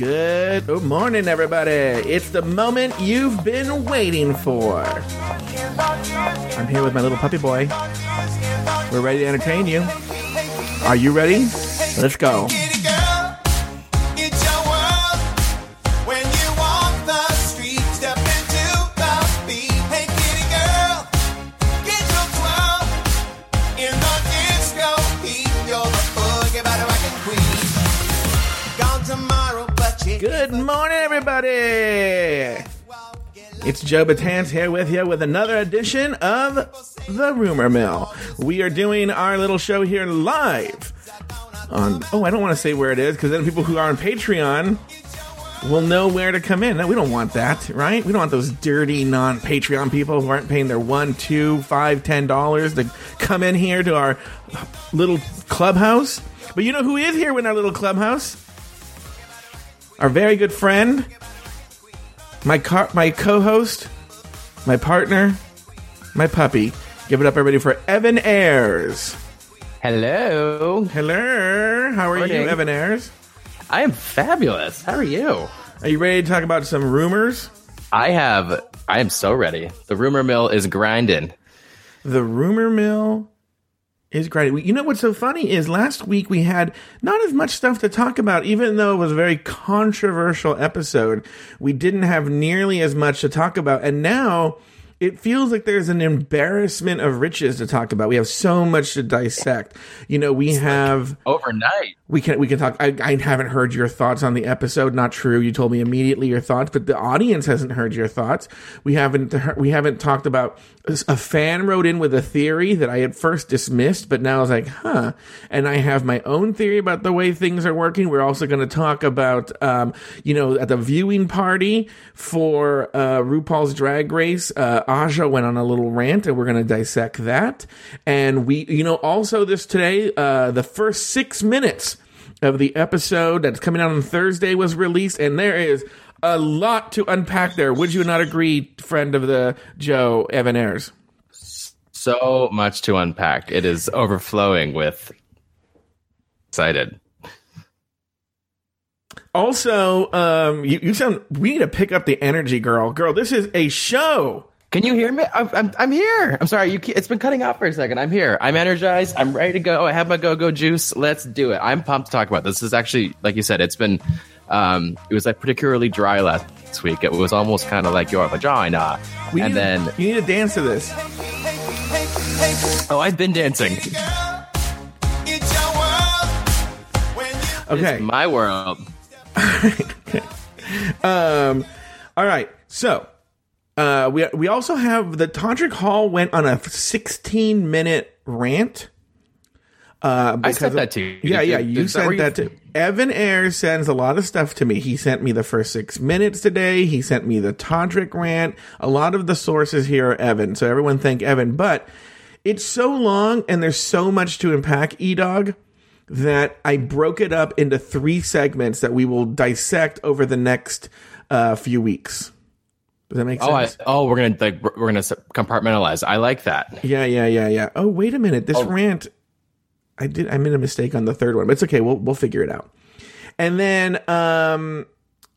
Good morning, everybody. It's the moment you've been waiting for. I'm here with my little puppy boy. We're ready to entertain you. Are you ready? Let's go. It's Joe Batance here with you with another edition of The Rumor Mill. We are doing our little show here live on. Oh, I don't want to say where it is because then people who are on Patreon will know where to come in. No, we don't want that, right? We don't want those dirty non-Patreon people who aren't paying their one, two, five, ten dollars to come in here to our little clubhouse. But you know who is here in our little clubhouse? our very good friend, my car- my co-host, my partner, my puppy. Give it up, everybody, for Evan Ayres. Hello. Hello. How are Morning. you, Evan Ayres? I am fabulous. How are you? Are you ready to talk about some rumors? I have. I am so ready. The rumor mill is grinding. The rumor mill is great. You know what's so funny is last week we had not as much stuff to talk about, even though it was a very controversial episode. We didn't have nearly as much to talk about, and now it feels like there's an embarrassment of riches to talk about. We have so much to dissect. You know, we have Overnight. we can we can talk. I, I haven't heard your thoughts on the episode. Not true. You told me immediately your thoughts, but the audience hasn't heard your thoughts. We haven't we haven't talked about. A fan wrote in with a theory that I had first dismissed, but now I was like, huh. And I have my own theory about the way things are working. We're also going to talk about, um, you know, at the viewing party for uh, RuPaul's Drag Race. Uh, Aja went on a little rant, and we're going to dissect that. And we, you know, also this today, uh, the first six minutes of the episode that's coming out on Thursday was released, and there is a lot to unpack there. Would you not agree, friend of the Joe Evan Ayres? So much to unpack. It is overflowing with excited. Also, um, you, you sound. We need to pick up the energy, girl. Girl, this is a show. Can you hear me? I'm, I'm, I'm here. I'm sorry. You, it's been cutting off for a second. I'm here. I'm energized. I'm ready to go. I have my go go juice. Let's do it. I'm pumped to talk about this. This is actually, like you said, it's been. Um, it was like particularly dry last week. It was almost kind of like your vagina, We and then you need to dance to this. oh, I've been dancing. Okay. It's my world. Um, all right. So, uh, we we also have the Todrick Hall went on a 16 minute rant. Uh, I sent of- that to you. Yeah, yeah, you is that where sent you- to Evan Air sends a lot of stuff to me. He sent me the first six minutes today. He sent me the Todrick rant. A lot of the sources here are Evan, so everyone thank Evan. But it's so long and there's so much to unpack, E Dog, that I broke it up into three segments that we will dissect over the next uh, few weeks. Does that make Oh, I, sense? oh, we're gonna like we're gonna compartmentalize. I like that. Yeah, yeah, yeah, yeah. Oh, wait a minute. This Oh. rant, I did. I made a mistake on the third one, but it's okay. We'll we'll figure it out. And then, um,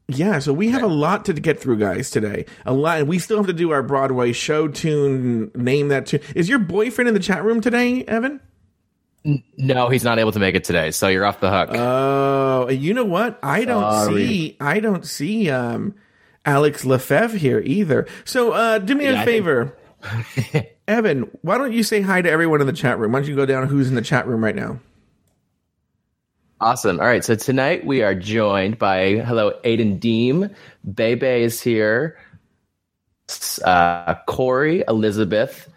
yeah. So we have a lot to get through, guys. Today, a lot, and we still have to do our Broadway show tune. Name that tune. Is your boyfriend in the chat room today, Evan? No, he's not able to make it today, so you're off the hook. Oh, you know what? I don't Sorry. see. I don't see. Um, Alex Lefebvre here either. So, uh, do me a Yeah, I think- favor. Evan, why don't you say hi to everyone in the chat room? Why don't you go down who's in the chat room right now? awesome. All right, so tonight we are joined by hello Aiden Deem, Bebe is here, uh, Corey, Elizabeth,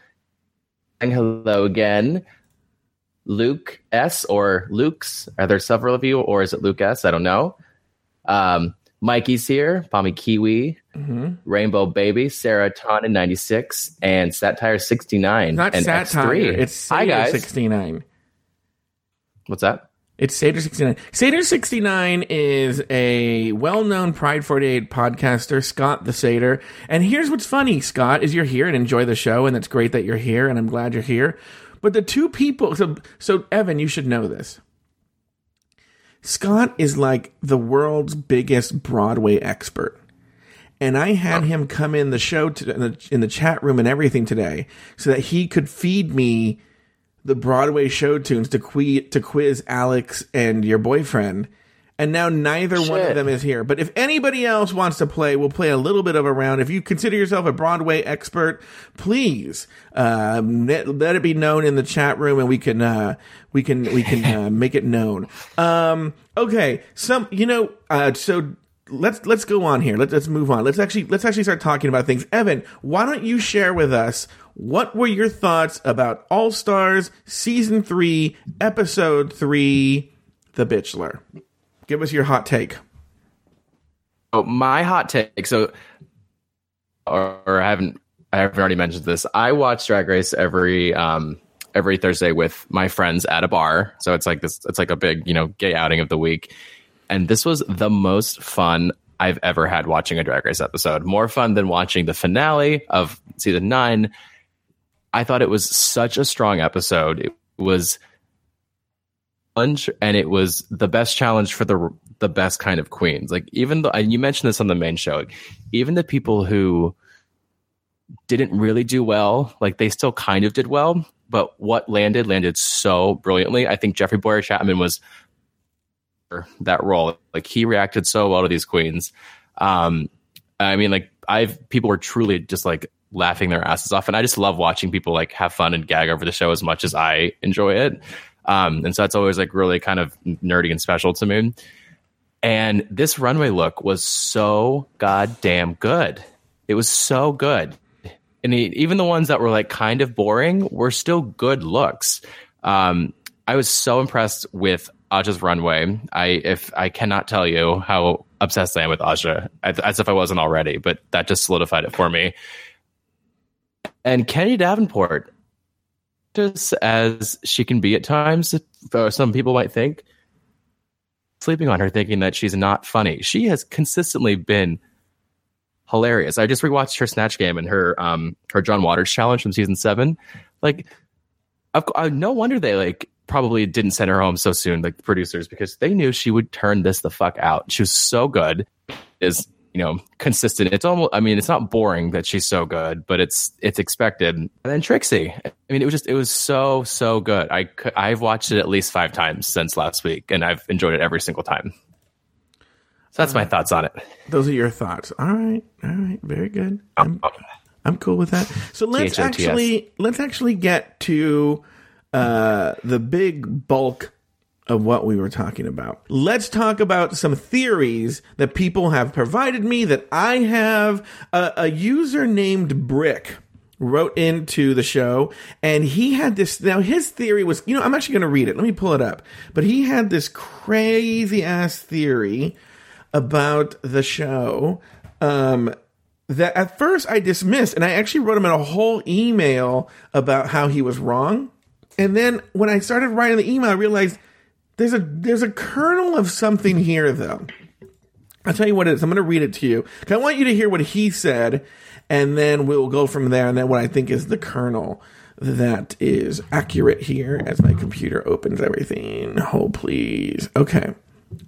and hello again, Luke S or Luke's. Are there several of you, or is it Luke S? I don't know. Um, Mikey's here, Pommy Kiwi, Mm-hmm. Rainbow Baby, Sarah Tannen 96, and Satire 69. Not and satire. X3. It's guys. 69. What's that? It's Seder 69. Seder 69 is a well-known Pride 48 podcaster, Scott the Seder. And here's what's funny, Scott, is you're here and enjoy the show, and it's great that you're here, and I'm glad you're here. But the two people, so, so Evan, you should know this. Scott is like the world's biggest Broadway expert. And I had him come in the show to, in, the, in the chat room and everything today so that he could feed me the Broadway show tunes to, que- to quiz Alex and your boyfriend. And now neither one of them is here. But if anybody else wants to play, we'll play a little bit of a round. If you consider yourself a Broadway expert, please um, let, let it be known in the chat room, and we can uh, we can we can uh, make it known. Um, okay, some you know. Uh, so let's let's go on here. Let's let's move on. Let's actually let's actually start talking about things. Evan, why don't you share with us what were your thoughts about All Stars season three, episode three, The Bitchelor? Give us your hot take. Oh, my hot take. So, or, or I haven't. I haven't already mentioned this. I watch Drag Race every um every Thursday with my friends at a bar. So it's like this. It's like a big you know gay outing of the week, and this was the most fun I've ever had watching a Drag Race episode. More fun than watching the finale of season nine. I thought it was such a strong episode. It was challenge and it was the best challenge for the the best kind of queens. Like even though you mentioned this on the main show like, even the people who didn't really do well like they still kind of did well but what landed landed so brilliantly. I think jeffrey bowyer chapman was that role. Like he reacted so well to these queens. Um i mean like i've people were truly just like laughing their asses off and i just love watching people like have fun and gag over the show as much as i enjoy it um, and so that's always like really kind of nerdy and special to me. And this runway look was so goddamn good. It was so good. And he, even the ones that were like kind of boring were still good looks. Um, I was so impressed with Aja's runway. I if I cannot tell you how obsessed I am with Aja, as, if I wasn't already, but that just solidified it for me. And Kennedy Davenport, as she can be at times, though some people might think, sleeping on her thinking that she's not funny. She has consistently been hilarious. I just rewatched her Snatch Game and her um her John Waters challenge from season seven. Like, of, uh, no wonder they like probably didn't send her home so soon, like the producers, because they knew she would turn this the fuck out. She was so good. Is you know consistent. It's almost. I mean, it's not boring that she's so good, but it's it's expected. And then Trixie. I mean, it was just it was so so good. I I've watched it at least five times since last week, and I've enjoyed it every single time. So that's my thoughts on it. Those are your thoughts. All right, all right, very good. I'm, I'm cool with that. So let's THOTS. actually let's actually get to uh, the big bulk of what we were talking about. Let's talk about some theories that people have provided me that I have. A, a user named Brick wrote into the show and he had this now his theory was you know i'm actually going to read it let me pull it up but he had this crazy ass theory about the show um, that at first I dismissed, and I actually wrote him in a whole email about how he was wrong. And then when I started writing the email, I realized there's a there's a kernel of something here, though. I'll tell you what it is. I'm going to read it to you. I want you to hear what he said, and then we'll go from there. And then what I think is the kernel that is accurate here as my computer opens everything. Oh, please. Okay.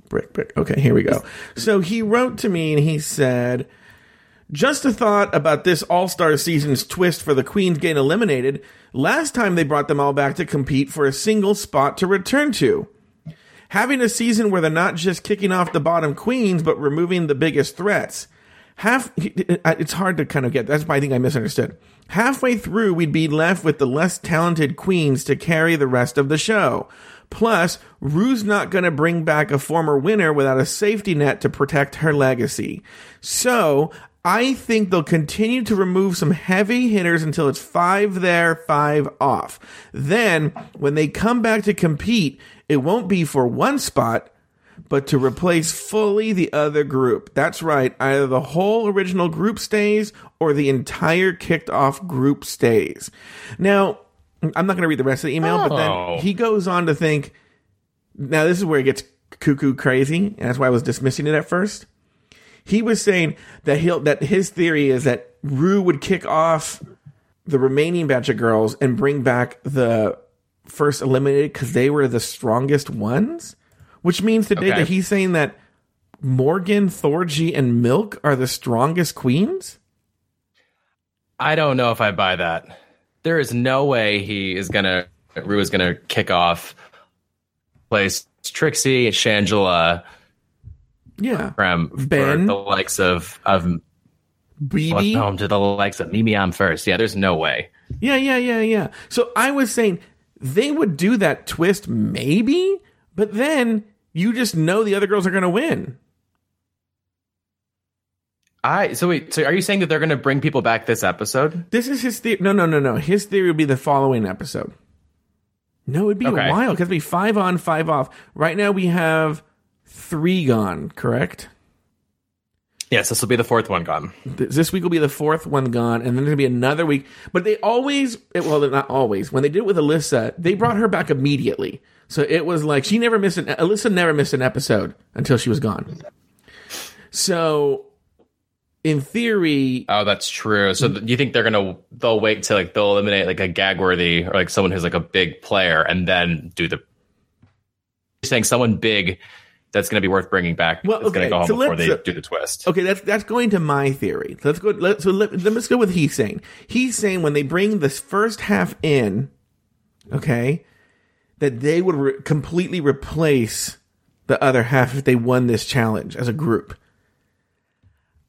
Brick, brick. Okay, here we go. So he wrote to me and he said, just a thought about this All Star season's twist for the Queens getting eliminated. Last time they brought them all back to compete for a single spot to return to. Having a season where they're not just kicking off the bottom queens, but removing the biggest threats. Half, it's hard to kind of get. That's why I think I misunderstood. Halfway through, we'd be left with the less talented queens to carry the rest of the show. Plus, Rue's not going to bring back a former winner without a safety net to protect her legacy. So, I think they'll continue to remove some heavy hitters until it's five there, five off. Then, when they come back to compete, it won't be for one spot, but to replace fully the other group. That's right, either the whole original group stays or the entire kicked off group stays. Now, I'm not going to read the rest of the email, but Oh. then he goes on to think. Now, this is where it gets cuckoo crazy, and that's why I was dismissing it at first. He was saying that he'll that his theory is that Rue would kick off the remaining batch of girls and bring back the first eliminated because they were the strongest ones. which means today Okay. that he's saying that Morgan, Thorgy, and Milk are the strongest queens. I don't know if I buy that. There is no way he is gonna Rue is gonna kick off place Trixie, Shangela, Yeah, from Ben? the likes of of BB. home to the likes of Mimi I'm first. Yeah, there's no way. Yeah, yeah, yeah, yeah. So I was saying they would do that twist maybe, but then you just know the other girls are going to win. I so wait. So are you saying that they're gonna bring people back this episode? This is his theory. No, no, no, no. His theory would be the following episode. No, it'd be Okay. a while because it'd be five on, five off. Right now we have three gone, correct? Yes, this will be the fourth one gone. This week will be the fourth one gone, and then there'll be another week. But they always, well, not always. When they did it with Alyssa, they brought her back immediately. So it was like she never missed an. Alyssa never missed an episode until she was gone. So, in theory, Oh, that's true. So th- you think they're gonna they'll wait till like they'll eliminate like a gag worthy or like someone who's like a big player and then do the You're saying someone big that's gonna be worth bringing back. Well, gonna okay, go home so before they uh, do the twist. Okay, that's that's going to my theory. Let's go. Let, so let, let's go with he's saying. He's saying when they bring this first half in, okay, that they would re- completely replace the other half if they won this challenge as a group.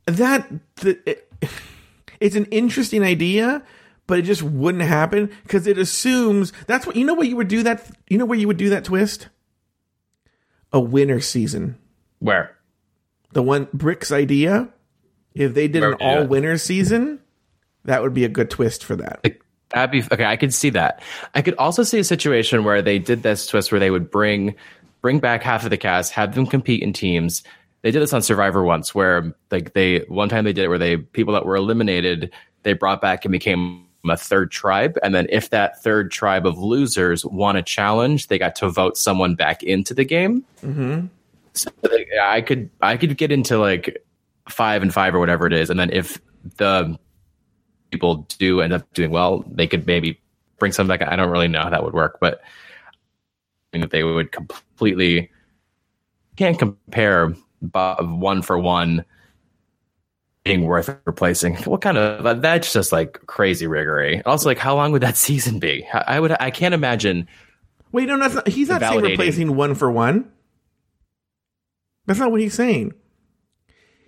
That the, it, it's an interesting idea, but it just wouldn't happen because it assumes that's what you know. What you would do that you know where you would do that twist. A winter season Where? the one Brick's idea, if they did Where an all winter season, that would be a good twist for that. That'd be okay. I could see that. I could also see a situation where they did this twist where they would bring bring back half of the cast, have them compete in teams. They did this on Survivor once, where like they one time they did it where they people that were eliminated they brought back and became a third tribe, and then if that third tribe of losers won a challenge, they got to vote someone back into the game. Mm-hmm. So like, I could I could get into like five and five or whatever it is, and then if the people do end up doing well, they could maybe bring some back. I don't really know how that would work, but I think that they would completely can't compare one for one being worth replacing. What kind of uh, that's just like crazy riggery. Also, like how long would that season be? I I would I can't imagine. Wait, no, that's not, he's not saying replacing one for one. That's not what he's saying.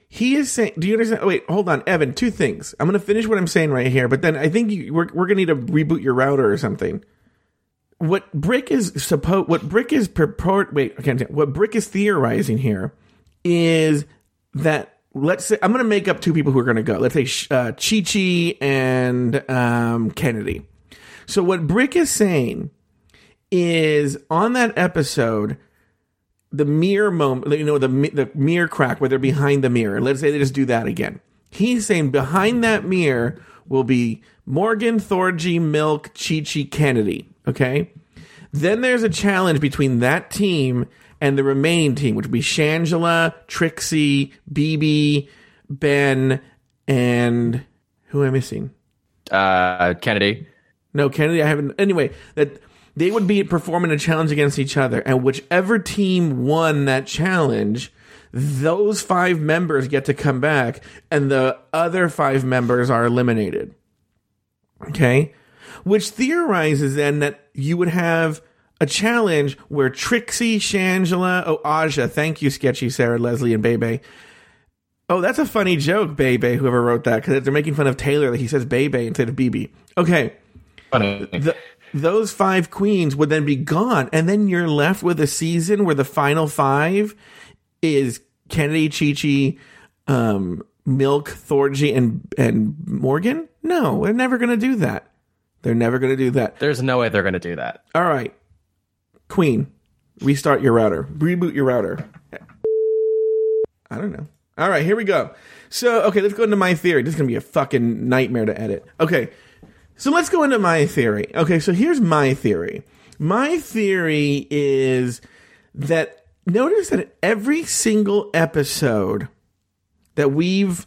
He is saying, do you understand? Wait, hold on, Evan, two things. I'm going to finish what I'm saying right here, but then I think you, we're, we're going to need to reboot your router or something. What Brick is supposed, what Brick is purport, wait, I can't what Brick is theorizing here is that let's say I'm going to make up two people who are going to go. Let's say uh, Chi Chi and um, Kennedy. So what Brick is saying is on that episode, the mirror moment, you know, the the mirror crack where they're behind the mirror. Let's say they just do that again. He's saying behind that mirror will be Morgan, Thorgy, Milk, Chi Chi, Kennedy. Okay. Then there's a challenge between that team and the remaining team, which would be Shangela, Trixie, BB, Ben, and who am I missing? Uh, Kennedy, No, Kennedy, I haven't. Anyway, that they would be performing a challenge against each other, and whichever team won that challenge, those five members get to come back, and the other five members are eliminated. Okay? Which theorizes then that you would have a challenge where Trixie, Shangela, oh, Aja, thank you, Sketchy, Sarah, Leslie, and Bebe. Oh, that's a funny joke, Bebe, whoever wrote that, because they're making fun of Taylor that he says Bebe instead of BB. Okay funny. the, those five queens would then be gone, and then you're left with a season where the final five is Kennedy, Chi Chi, um, Milk, Thorgy, and and Morgan. No, they're never going to do that. They're never going to do that. There's no way they're going to do that. All right, Queen, restart your router, reboot your router. I don't know. All right, here we go. So, okay, let's go into my theory. This is going to be a fucking nightmare to edit. Okay, so let's go into my theory. Okay, so here's my theory. My theory is that notice that every single episode that we've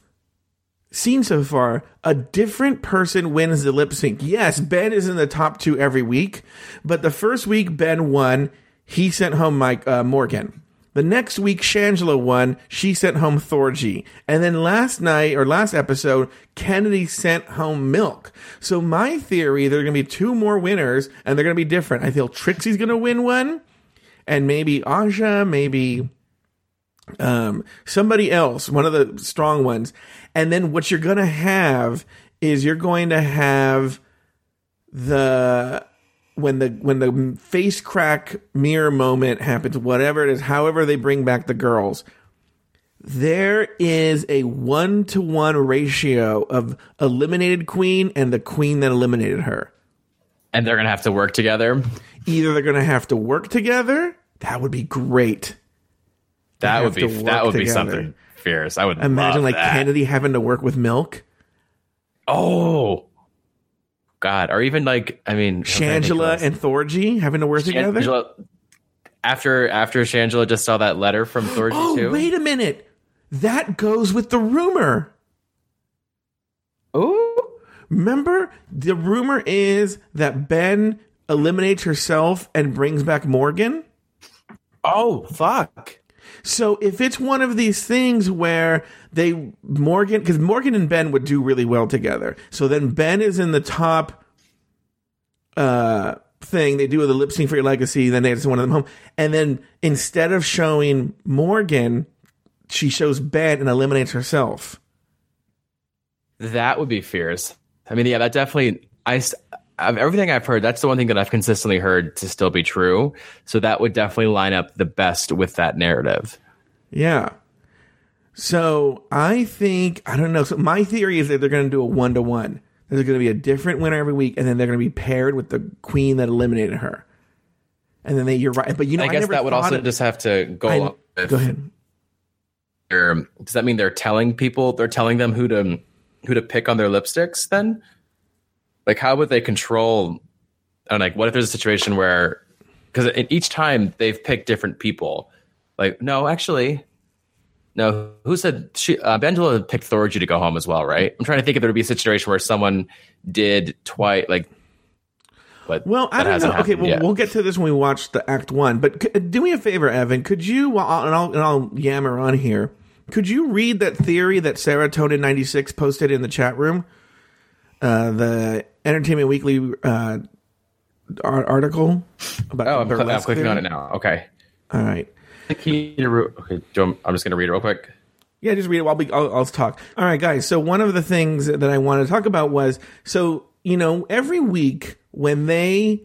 seen so far, a different person wins the lip sync. Yes, Ben is in the top two every week, but the first week Ben won, he sent home Mike uh, Morgan. The next week, Shangela won. She sent home Thorgy. And then last night, or last episode, Kennedy sent home Milk. So my theory, there are going to be two more winners, and they're going to be different. I feel Trixie's going to win one, and maybe Aja, maybe um, somebody else, one of the strong ones. And then what you're going to have is you're going to have the when the when the face crack mirror moment happens, whatever it is, however they bring back the girls, there is a one to one ratio of eliminated queen and the queen that eliminated her. And they're gonna have to work together. Either they're gonna have to work together. That would be great. That would be that would be something fierce. I would Imagine like that. Kennedy having to work with Milk, Oh God, or even like I mean Shangela and Thorgy having to work together. After after Shangela just saw that letter from Thorgy Oh, too. wait a minute. That goes with the rumor. Oh, Remember, the rumor is that Ben eliminates herself and brings back Morgan. Oh fuck. So if it's one of these things where they Morgan because Morgan and Ben would do really well together. So then Ben is in the top uh thing they do the lip sync for your legacy, then they send one of them home. And then instead of showing Morgan, she shows Ben and eliminates herself. That would be fierce. I mean, yeah, that definitely. I of everything I've heard, that's the one thing that I've consistently heard to still be true. So that would definitely line up the best with that narrative. Yeah. So I think I don't know. So my theory is that they're going to do a one to one. There's going to be a different winner every week, and then they're going to be paired with the queen that eliminated her. And then they, you're right, but you know, I guess never that would also of- just have to go. I- with go ahead. does that mean they're telling people? They're telling them who to who to pick on their lipsticks? Then, like, how would they control? And like, what if there's a situation where, because each time they've picked different people. Like, no, actually, no. Who said she? Uh, Bendela picked Thorgy to go home as well, right? I'm trying to think if there would be a situation where someone did twice, like. But Well, I don't know. Okay, well, yet. we'll get to this when we watch the Act One. But c- do me a favor, Evan. Could you, and I'll, and I'll yammer on here. Could you read that theory that Serotonin ninety six posted in the chat room? Uh, the Entertainment Weekly uh, article about Oh, I'm, cl- I'm clicking on it now. Okay. All right. Okay, want- I'm just going to read it real quick. Yeah, just read it while we, I'll, I'll talk. All right, guys. So one of the things that I wanted to talk about was so you know every week when they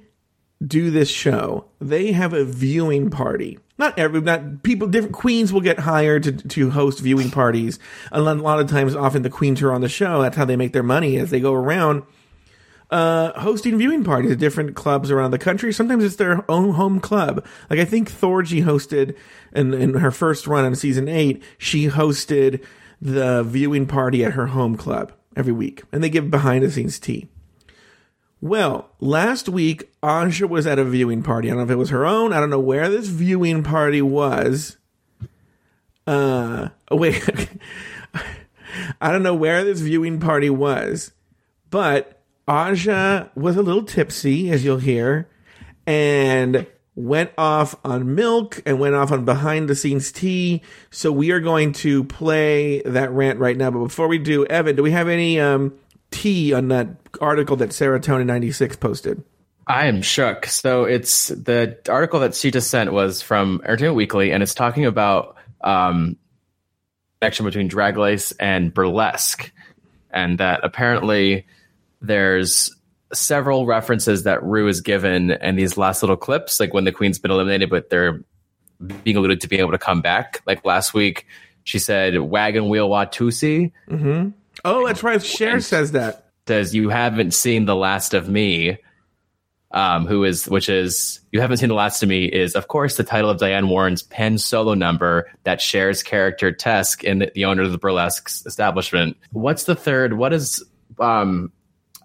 do this show, they have a viewing party. Not every, not people. Different queens will get hired to to host viewing parties. A lot of times, often the queens are on the show. That's how they make their money as they go around uh, hosting viewing parties at different clubs around the country. Sometimes it's their own home club. Like I think Thorgy hosted in, in her first run on season eight, she hosted the viewing party at her home club every week, and they give behind the scenes tea. Well, last week Aja was at a viewing party. I don't know if it was her own. I don't know where this viewing party was. Uh, wait, I don't know where this viewing party was, but Aja was a little tipsy, as you'll hear, and went off on milk and went off on behind the scenes tea. So we are going to play that rant right now. But before we do, Evan, do we have any um, tea on that article that Serotonin ninety six posted? I am shook. So it's the article that she just sent was from Entertainment Weekly, and it's talking about um, connection between drag race and burlesque, and that apparently there's several references that Rue is given and these last little clips, like when the queen's been eliminated, but they're being alluded to being able to come back. Like last week, she said "wagon wheel Watusi." Oh, that's right. Cher says that. says you haven't seen the last of me um who is which is you haven't seen the last of me is of course the title of diane warren's pen solo number that Cher's character tesk in the, the owner of the burlesque establishment what's the third what is um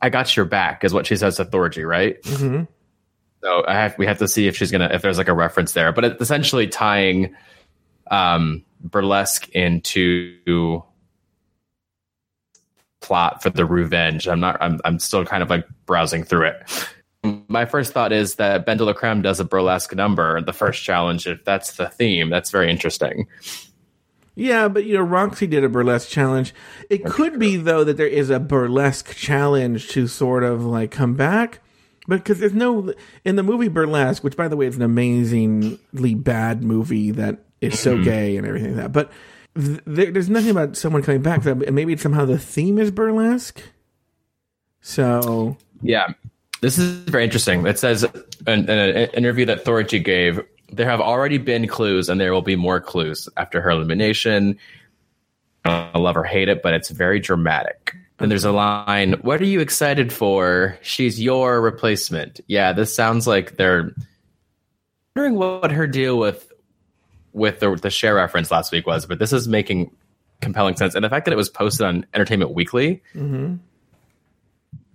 i got your back is what she says to thorgy right Mhm. so i have we have to see if she's gonna if there's like a reference there but it's essentially tying um burlesque into plot for the revenge i'm not i'm, I'm still kind of like browsing through it my first thought is that Ben de la Creme does a burlesque number the first challenge. If that's the theme, that's very interesting. Yeah, but you know, Roxy did a burlesque challenge. It could be though that there is a burlesque challenge to sort of like come back, but because there's no in the movie Burlesque, which by the way is an amazingly bad movie that is so mm-hmm. gay and everything like that. But th- there's nothing about someone coming back. That maybe somehow the theme is burlesque. So Yeah, this is very interesting. It says in, in an interview that Thorgy gave, there have already been clues, and there will be more clues after her elimination. I love or hate it, but it's very dramatic. And there's a line, What are you excited for? She's your replacement. Yeah, this sounds like they're wondering what her deal with with the, the Cher reference last week was, but this is making compelling sense. And the fact that it was posted on Entertainment Weekly, mm-hmm.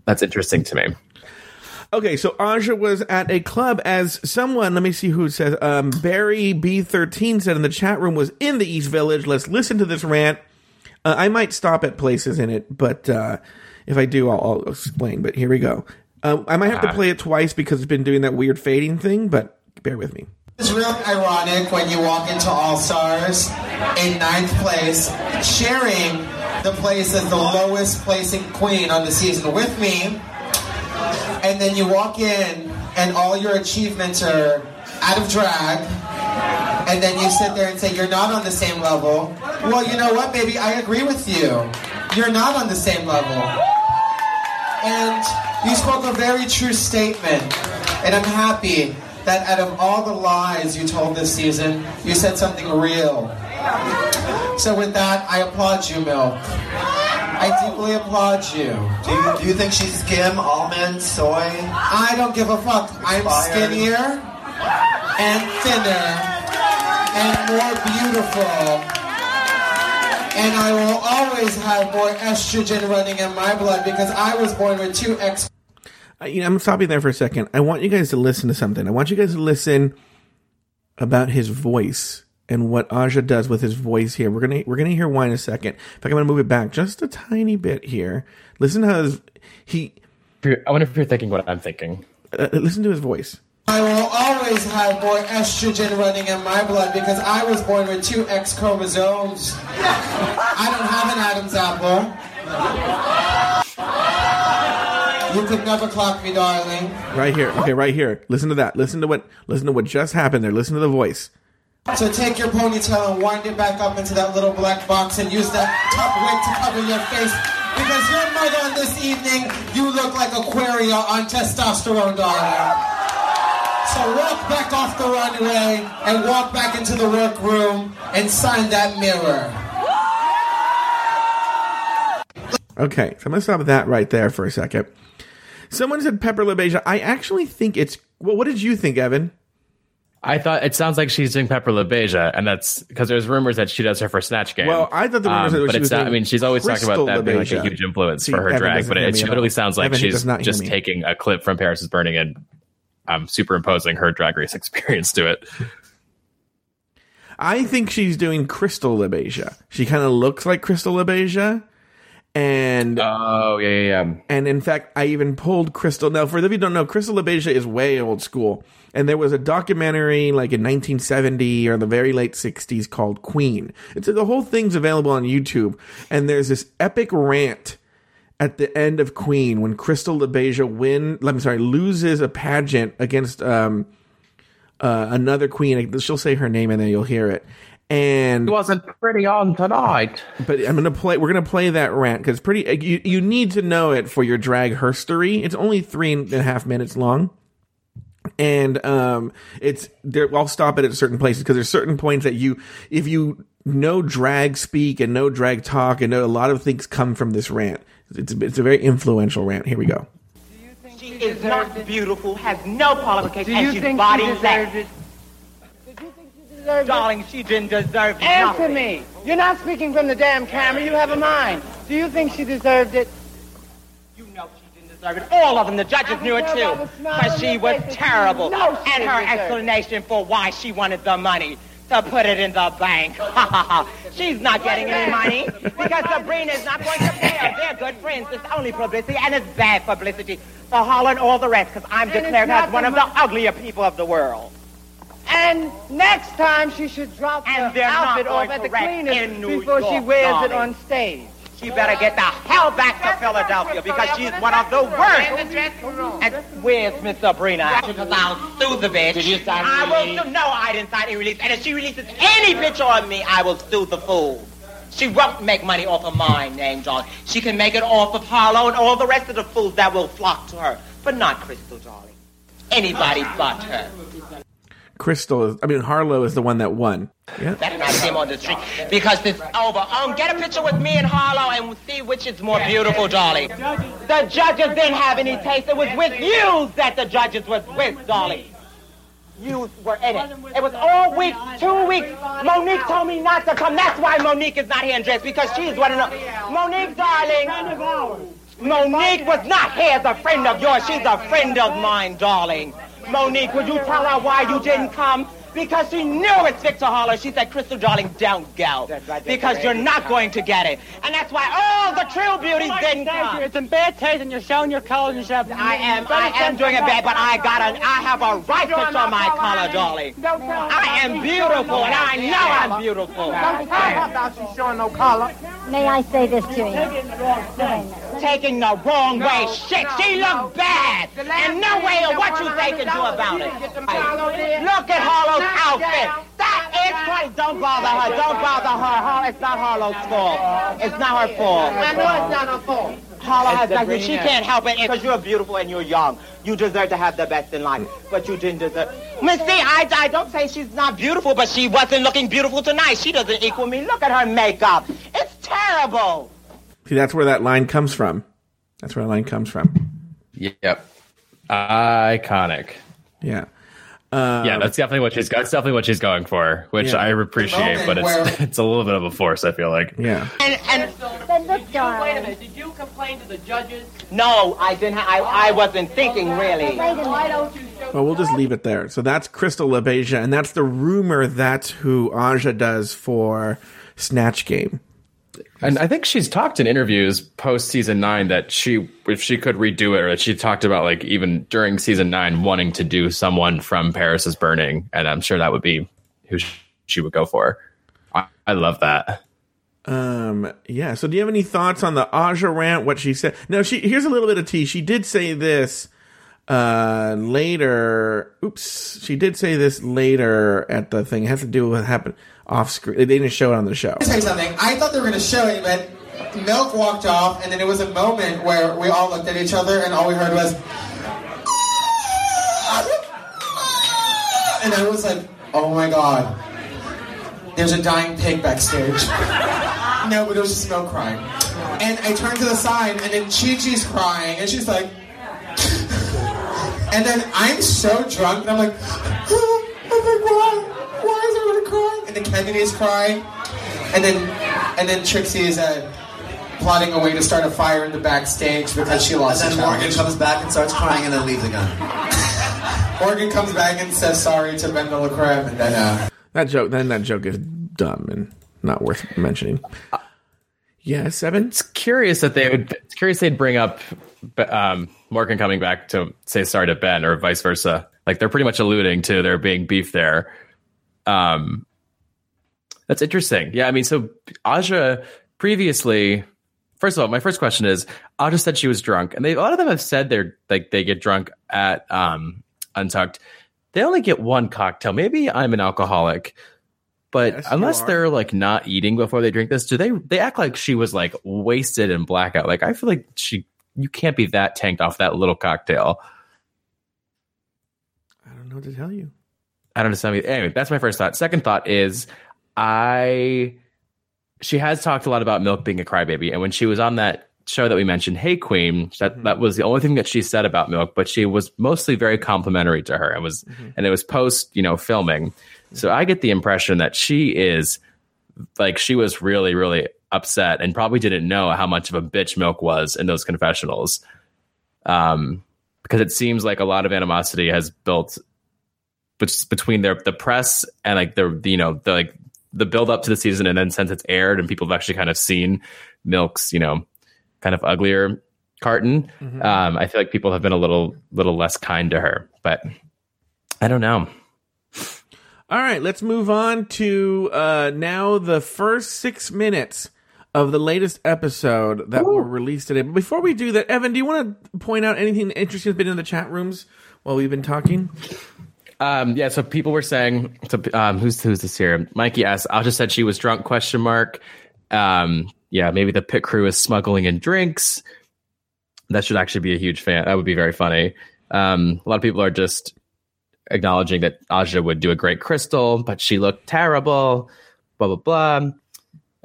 that's interesting to me. Okay, so Aja was at a club as someone, let me see who it says, um, Barry B13 said in the chat room was in the East Village. Let's listen to this rant. Uh, I might stop at places in it, but uh, if I do, I'll, I'll explain. But here we go. Uh, I might have to play it twice because it's been doing that weird fading thing, but bear with me. It's real ironic when you walk into All Stars in ninth place, sharing the place as the lowest placing queen on the season with me, and then you walk in and all your achievements are out of drag, and then you sit there and say you're not on the same level. Well, you know what, baby? I agree with you. You're not on the same level. And you spoke a very true statement, and I'm happy that out of all the lies you told this season, you said something real. So with that, I applaud you, Milk. I deeply applaud you. Do you, do you think she's skim, almond, soy? I don't give a fuck. I'm skinnier and thinner and more beautiful. And I will always have more estrogen running in my blood because I was born with two X Uh, you know, I'm stopping there for a second. I want you guys to listen to something. I want you guys to listen about his voice and what Aja does with his voice here. We're gonna we're gonna hear why in a second. In fact, I'm gonna move it back just a tiny bit here. Listen to how his, he. I wonder if you're thinking what I'm thinking. Uh, listen to his voice. I will always have more estrogen running in my blood because I was born with two X chromosomes. I don't have an Adam's apple. You could never clock me, darling. Right here. Okay, right here. Listen to that. Listen to what. Listen to what just happened there. Listen to the voice. So take your ponytail and wind it back up into that little black box and use that top wig to cover your face. Because your mother this evening, you look like Aquaria on testosterone, darling. So walk back off the runway and walk back into the workroom and sign that mirror. Okay, so I'm gonna stop that right there for a second. Someone said Pepper LaBeija. I actually think it's. Well, what did you think, Evan? I thought it sounds like she's doing Pepper LaBeija, and that's because there's rumors that she does her for Snatch Game. Well, I thought the rumors um, that but it's was not. I mean, she's always talking about Crystal that being like a huge influence See, for her Evan drag, but it, me it at totally sounds like Evan, she's just taking a clip from Paris is Burning and um, superimposing her drag race experience to it. I think she's doing Crystal LaBeija. She kind of looks like Crystal LaBeija. And Oh yeah, yeah, yeah. and in fact, I even pulled Crystal. Now, for those of you who don't know, Crystal LaBeija is way old school. And there was a documentary like in 1970 or the very late 60s called Queen. It's the whole thing's available on YouTube. And there's this epic rant at the end of Queen when Crystal LaBeija win. I'm sorry, loses a pageant against um, uh, another queen. She'll say her name and then you'll hear it. And it wasn't pretty on tonight. but I'm gonna play. We're gonna play that rant because pretty. You you need to know it for your drag herstory. It's only three and a half minutes long, and um, it's there. I'll stop it at certain places because there's certain points that you, if you know drag speak and know drag talk and know a lot of things come from this rant. It's a, it's a very influential rant. Here we go. She is not beautiful, has no qualifications, Do you and she's think body she deserved it? Did you think she deserved Darling, she didn't deserve it? Answer nothing. me. You're not speaking from the damn camera. You have a mind. Do you think she deserved it? You know she didn't deserve it. All of them, the judges knew it too. by the smile But she was terrible. know she and her explanation for why she wanted the money to put it in the bank. She's not getting any money because Sabrina is not going to pay her. They're good friends. It's only publicity, and it's bad publicity for Harlow and all the rest because I'm And declared as one the of the uglier people of the world. And next time she should drop And the outfit off at the cleaners before she York, wears it on stage. She better get the hell back to Philadelphia because she's one of the worst. And where's Miss Sabrina? Because I'll sue the bitch. Did you sign I will sue. No, I didn't sign a release. And if she releases any picture on me, I will sue the fool. She won't make money off of my name, John. She can make it off of Harlow and all the rest of the fools that will flock to her. But not Crystal, darling. Anybody but her. Crystal I mean, Harlow is the one that won. Yeah. Better not him on the street because it's over. Um, get a picture with me and Harlow and see which is more beautiful, darling. The judges didn't have any taste. It was with you that the judges was with, darling. You were in it. It was all week, two weeks. Monique told me not to come. That's why Monique is not here in dress because she's one of the. Monique, darling. Monique was not here as a friend of yours. She's a friend of mine, darling. Monique, would you tell her why you didn't come? Because she knew it's Victor Holler. She said, Crystal, darling, don't go. because you're not going to get it. And that's why all the true beauties didn't come. It's in bad taste and you're showing your colors and stuff. I am, I am doing it bad, but I got a, I have a right to show my color, darling. I am beautiful, and I know I'm beautiful. about she's showing no color. May I say this to you? Taking the wrong way, shit. She looks bad, and no way of what you say can do about it. Look at Harlow's outfit. That is crazy. Don't bother her. Don't bother her. Har- It's not Harlow's fault. It's not her fault. I know it's not her fault. Harlow has nothing. She can't help it because you're beautiful and you're young. You deserve to have the best in life, but you didn't deserve. Missy, I, I don't say she's not beautiful, but she wasn't looking beautiful tonight. She doesn't equal me. Look at her makeup. It's terrible. See, that's where that line comes from. That's where that line comes from. Yep. Iconic. Yeah. Yeah, um, that's definitely what she's that's definitely what she's going for, which Yeah. I appreciate, but it's Where- it's a little bit of a force. I feel like. Yeah. And and But look, darling. Did you complain to the judges? no, I didn't. Ha- I I wasn't thinking really. Wait a minute. Well, we'll just leave it there. So that's Crystal LaBeija, and that's the rumor that's who Aja does for Snatch Game. And I think she's talked in interviews post season nine that she, if she could redo it, or that she talked about like even during season nine wanting to do someone from Paris is Burning, and I'm sure that would be who she would go for. I, I love that. Um, yeah. So, do you have any thoughts on the Aja rant? What she said? No. She here's a little bit of tea. She did say this uh later. Oops. She did say this later at the thing. It has to do with what happened off screen. They didn't show it on the show. You something. I thought they were going to show it, but Milk walked off, and then it was a moment where we all looked at each other, and all we heard was. And I was like, oh my god. There's a dying pig backstage. no, but it was just Milk crying. And I turned to the side, and then Chi Chi's crying, and she's like. and then I'm so drunk, and I'm like, I'm like, why? Why? And then Kennedy's crying. And then, and then Trixie is uh, plotting a way to start a fire in the backstage because she lost And the then Morgan challenge. comes back and starts crying and then leaves again. Morgan comes back and says sorry to Ben de la Creme, and then uh, That joke. Then that joke is dumb and not worth mentioning. Yeah, seven. It's curious that they would. It's curious they'd bring up um, Morgan coming back to say sorry to Ben, or vice versa. Like they're pretty much alluding to there being beef there. Um, that's interesting. Yeah, I mean, so Aja previously. First of all, my first question is: Aja said she was drunk, and they a lot of them have said they're like they get drunk at um, Untucked. They only get one cocktail. Maybe I'm an alcoholic, but Yes, unless they're like not eating before they drink this, do they? They act like she was like wasted and blackout. Like I feel like she, you can't be that tanked off that little cocktail. I don't know what to tell you. I don't. Me. Anyway, that's my first thought. Second thought is, I. She has talked a lot about Milk being a crybaby, and when she was on that show that we mentioned, Hey Qween, that that was the only thing that she said about Milk, but she was mostly very complimentary to her, and was and it was post you know filming, so I get the impression that she is like she was really really upset and probably didn't know how much of a bitch Milk was in those confessionals, um, because it seems like a lot of animosity has built between their the press and like the you know the like the build up to the season and then since it's aired and people have actually kind of seen Milk's, you know, kind of uglier carton, um, I feel like people have been a little little less kind to her. But I don't know. All right, let's move on to uh, now the first six minutes of the latest episode that were released today. But before we do that, Evan, do you want to point out anything interesting that's been in the chat rooms while we've been talking? Um, yeah, so people were saying, so, um, who's who's this here? Mikey asked, Aja said she was drunk? Question mark. Um, yeah, maybe the pit crew is smuggling in drinks. That should actually be a huge fan. That would be very funny. Um, a lot of people are just acknowledging that Aja would do a great crystal, but she looked terrible. Blah blah blah.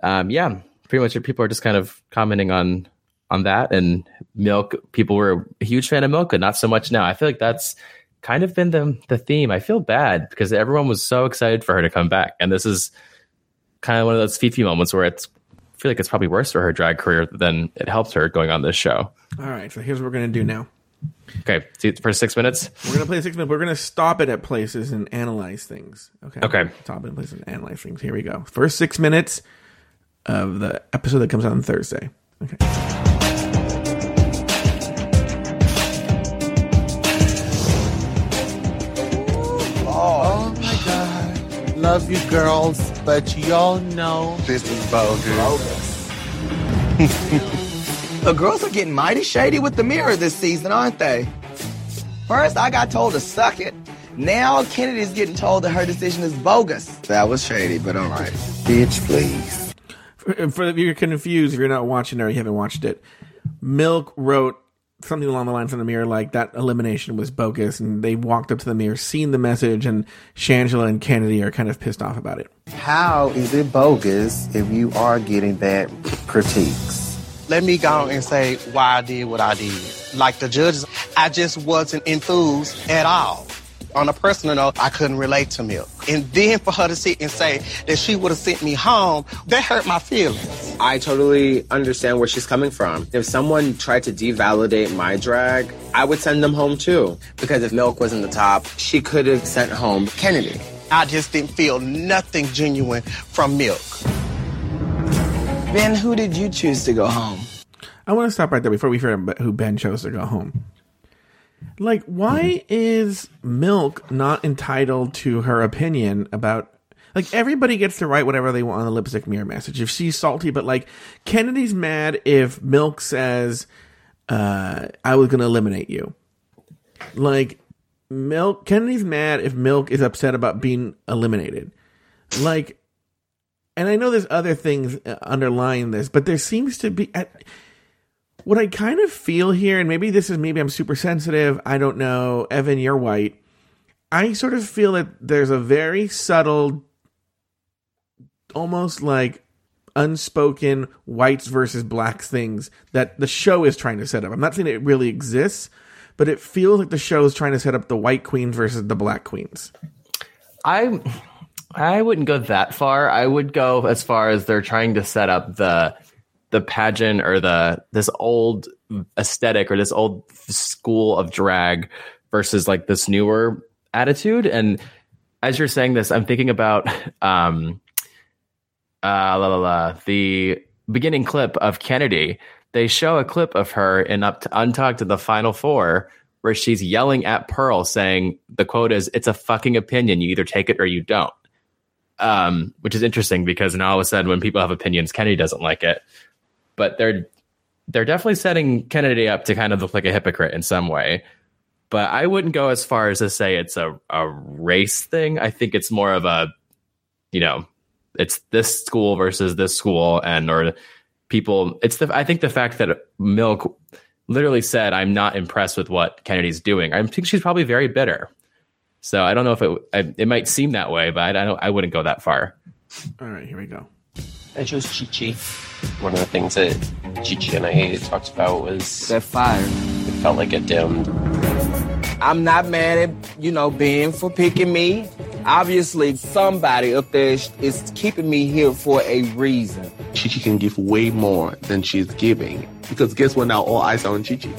Um, yeah, pretty much people are just kind of commenting on on that. And milk, people were a huge fan of milk, and not so much now. I feel like that's kind of been the the theme. I feel bad because everyone was so excited for her to come back, and this is kind of one of those Phi Phi moments where it's I feel like it's probably worse for her drag career than it helps her going on this show. All right, so here's what we're going to do now. Okay, see, for six minutes. We're going to play six minutes. We're going to stop it at places and analyze things. Okay. Okay. Stop it at places and analyze things. Here we go. First six minutes of the episode that comes out on Thursday. Okay. Love you girls, but y'all know This is bogus. The girls are getting mighty shady with the mirror this season, aren't they? First, I got told to suck it. Now, Kennedy's getting told that her decision is bogus. That was shady, but all right. Bitch, please. For, for if you're confused, if you're not watching or you haven't watched it, Milk wrote something along the lines on the mirror like that elimination was bogus, and they walked up to the mirror, seen the message, and Shangela and Kennedy are kind of pissed off about it. How is it bogus if you are getting bad critiques? let me go and say why I did what I did. Like the judges, I just wasn't enthused at all. On a personal note, I couldn't relate to Milk. And then for her to sit and say that she would have sent me home, that hurt my feelings. I totally understand where she's coming from. If someone tried to devalidate my drag, I would send them home too. Because if Milk was in the top, she could have sent home Kennedy. I just didn't feel nothing genuine from Milk. Ben, who did you choose to go home? I want to stop right there before we figure out who Ben chose to go home. Like, why is Milk not entitled to her opinion about? Like, everybody gets to write whatever they want on the lipstick mirror message. If she's salty, but like, Kennedy's mad if Milk says, uh, "I was going to eliminate you." Like, Milk Kennedy's mad if Milk is upset about being eliminated. Like, and I know there's other things uh, underlying this, but there seems to be. At, what I kind of feel here, and maybe this is maybe I'm super sensitive. I don't know. Evan, you're white. I sort of feel that there's a very subtle, almost like unspoken whites versus blacks things that the show is trying to set up. I'm not saying it really exists, but it feels like the show is trying to set up the white queens versus the black queens. I I wouldn't go that far. I would go as far as they're trying to set up the the pageant or the this old aesthetic or this old school of drag versus like this newer attitude. And as you're saying this, I'm thinking about um uh la la la the beginning clip of Kennedy. They show a clip of her in up to Untucked to the final four where she's yelling at Pearl saying the quote is it's a fucking opinion. You either take it or you don't. Um, which is interesting because now all of a sudden when people have opinions, Kennedy doesn't like it. But they're they're definitely setting Kennedy up to kind of look like a hypocrite in some way. But I wouldn't go as far as to say it's a, a race thing. I think it's more of a, you know, it's this school versus this school and or people it's the I think the fact that Milk literally said, I'm not impressed with what Kennedy's doing. I think she's probably very bitter. So I don't know if it it might seem that way, but I don't. I wouldn't go that far. All right, here we go. I chose Chi Chi. One of the things that Chi Chi and I talked about was that fire. It felt like it dimmed. I'm not mad at you know Ben for picking me. Obviously, somebody up there is keeping me here for a reason. Chi Chi can give way more than she's giving. Because guess what? Now all eyes are on Chi Chi.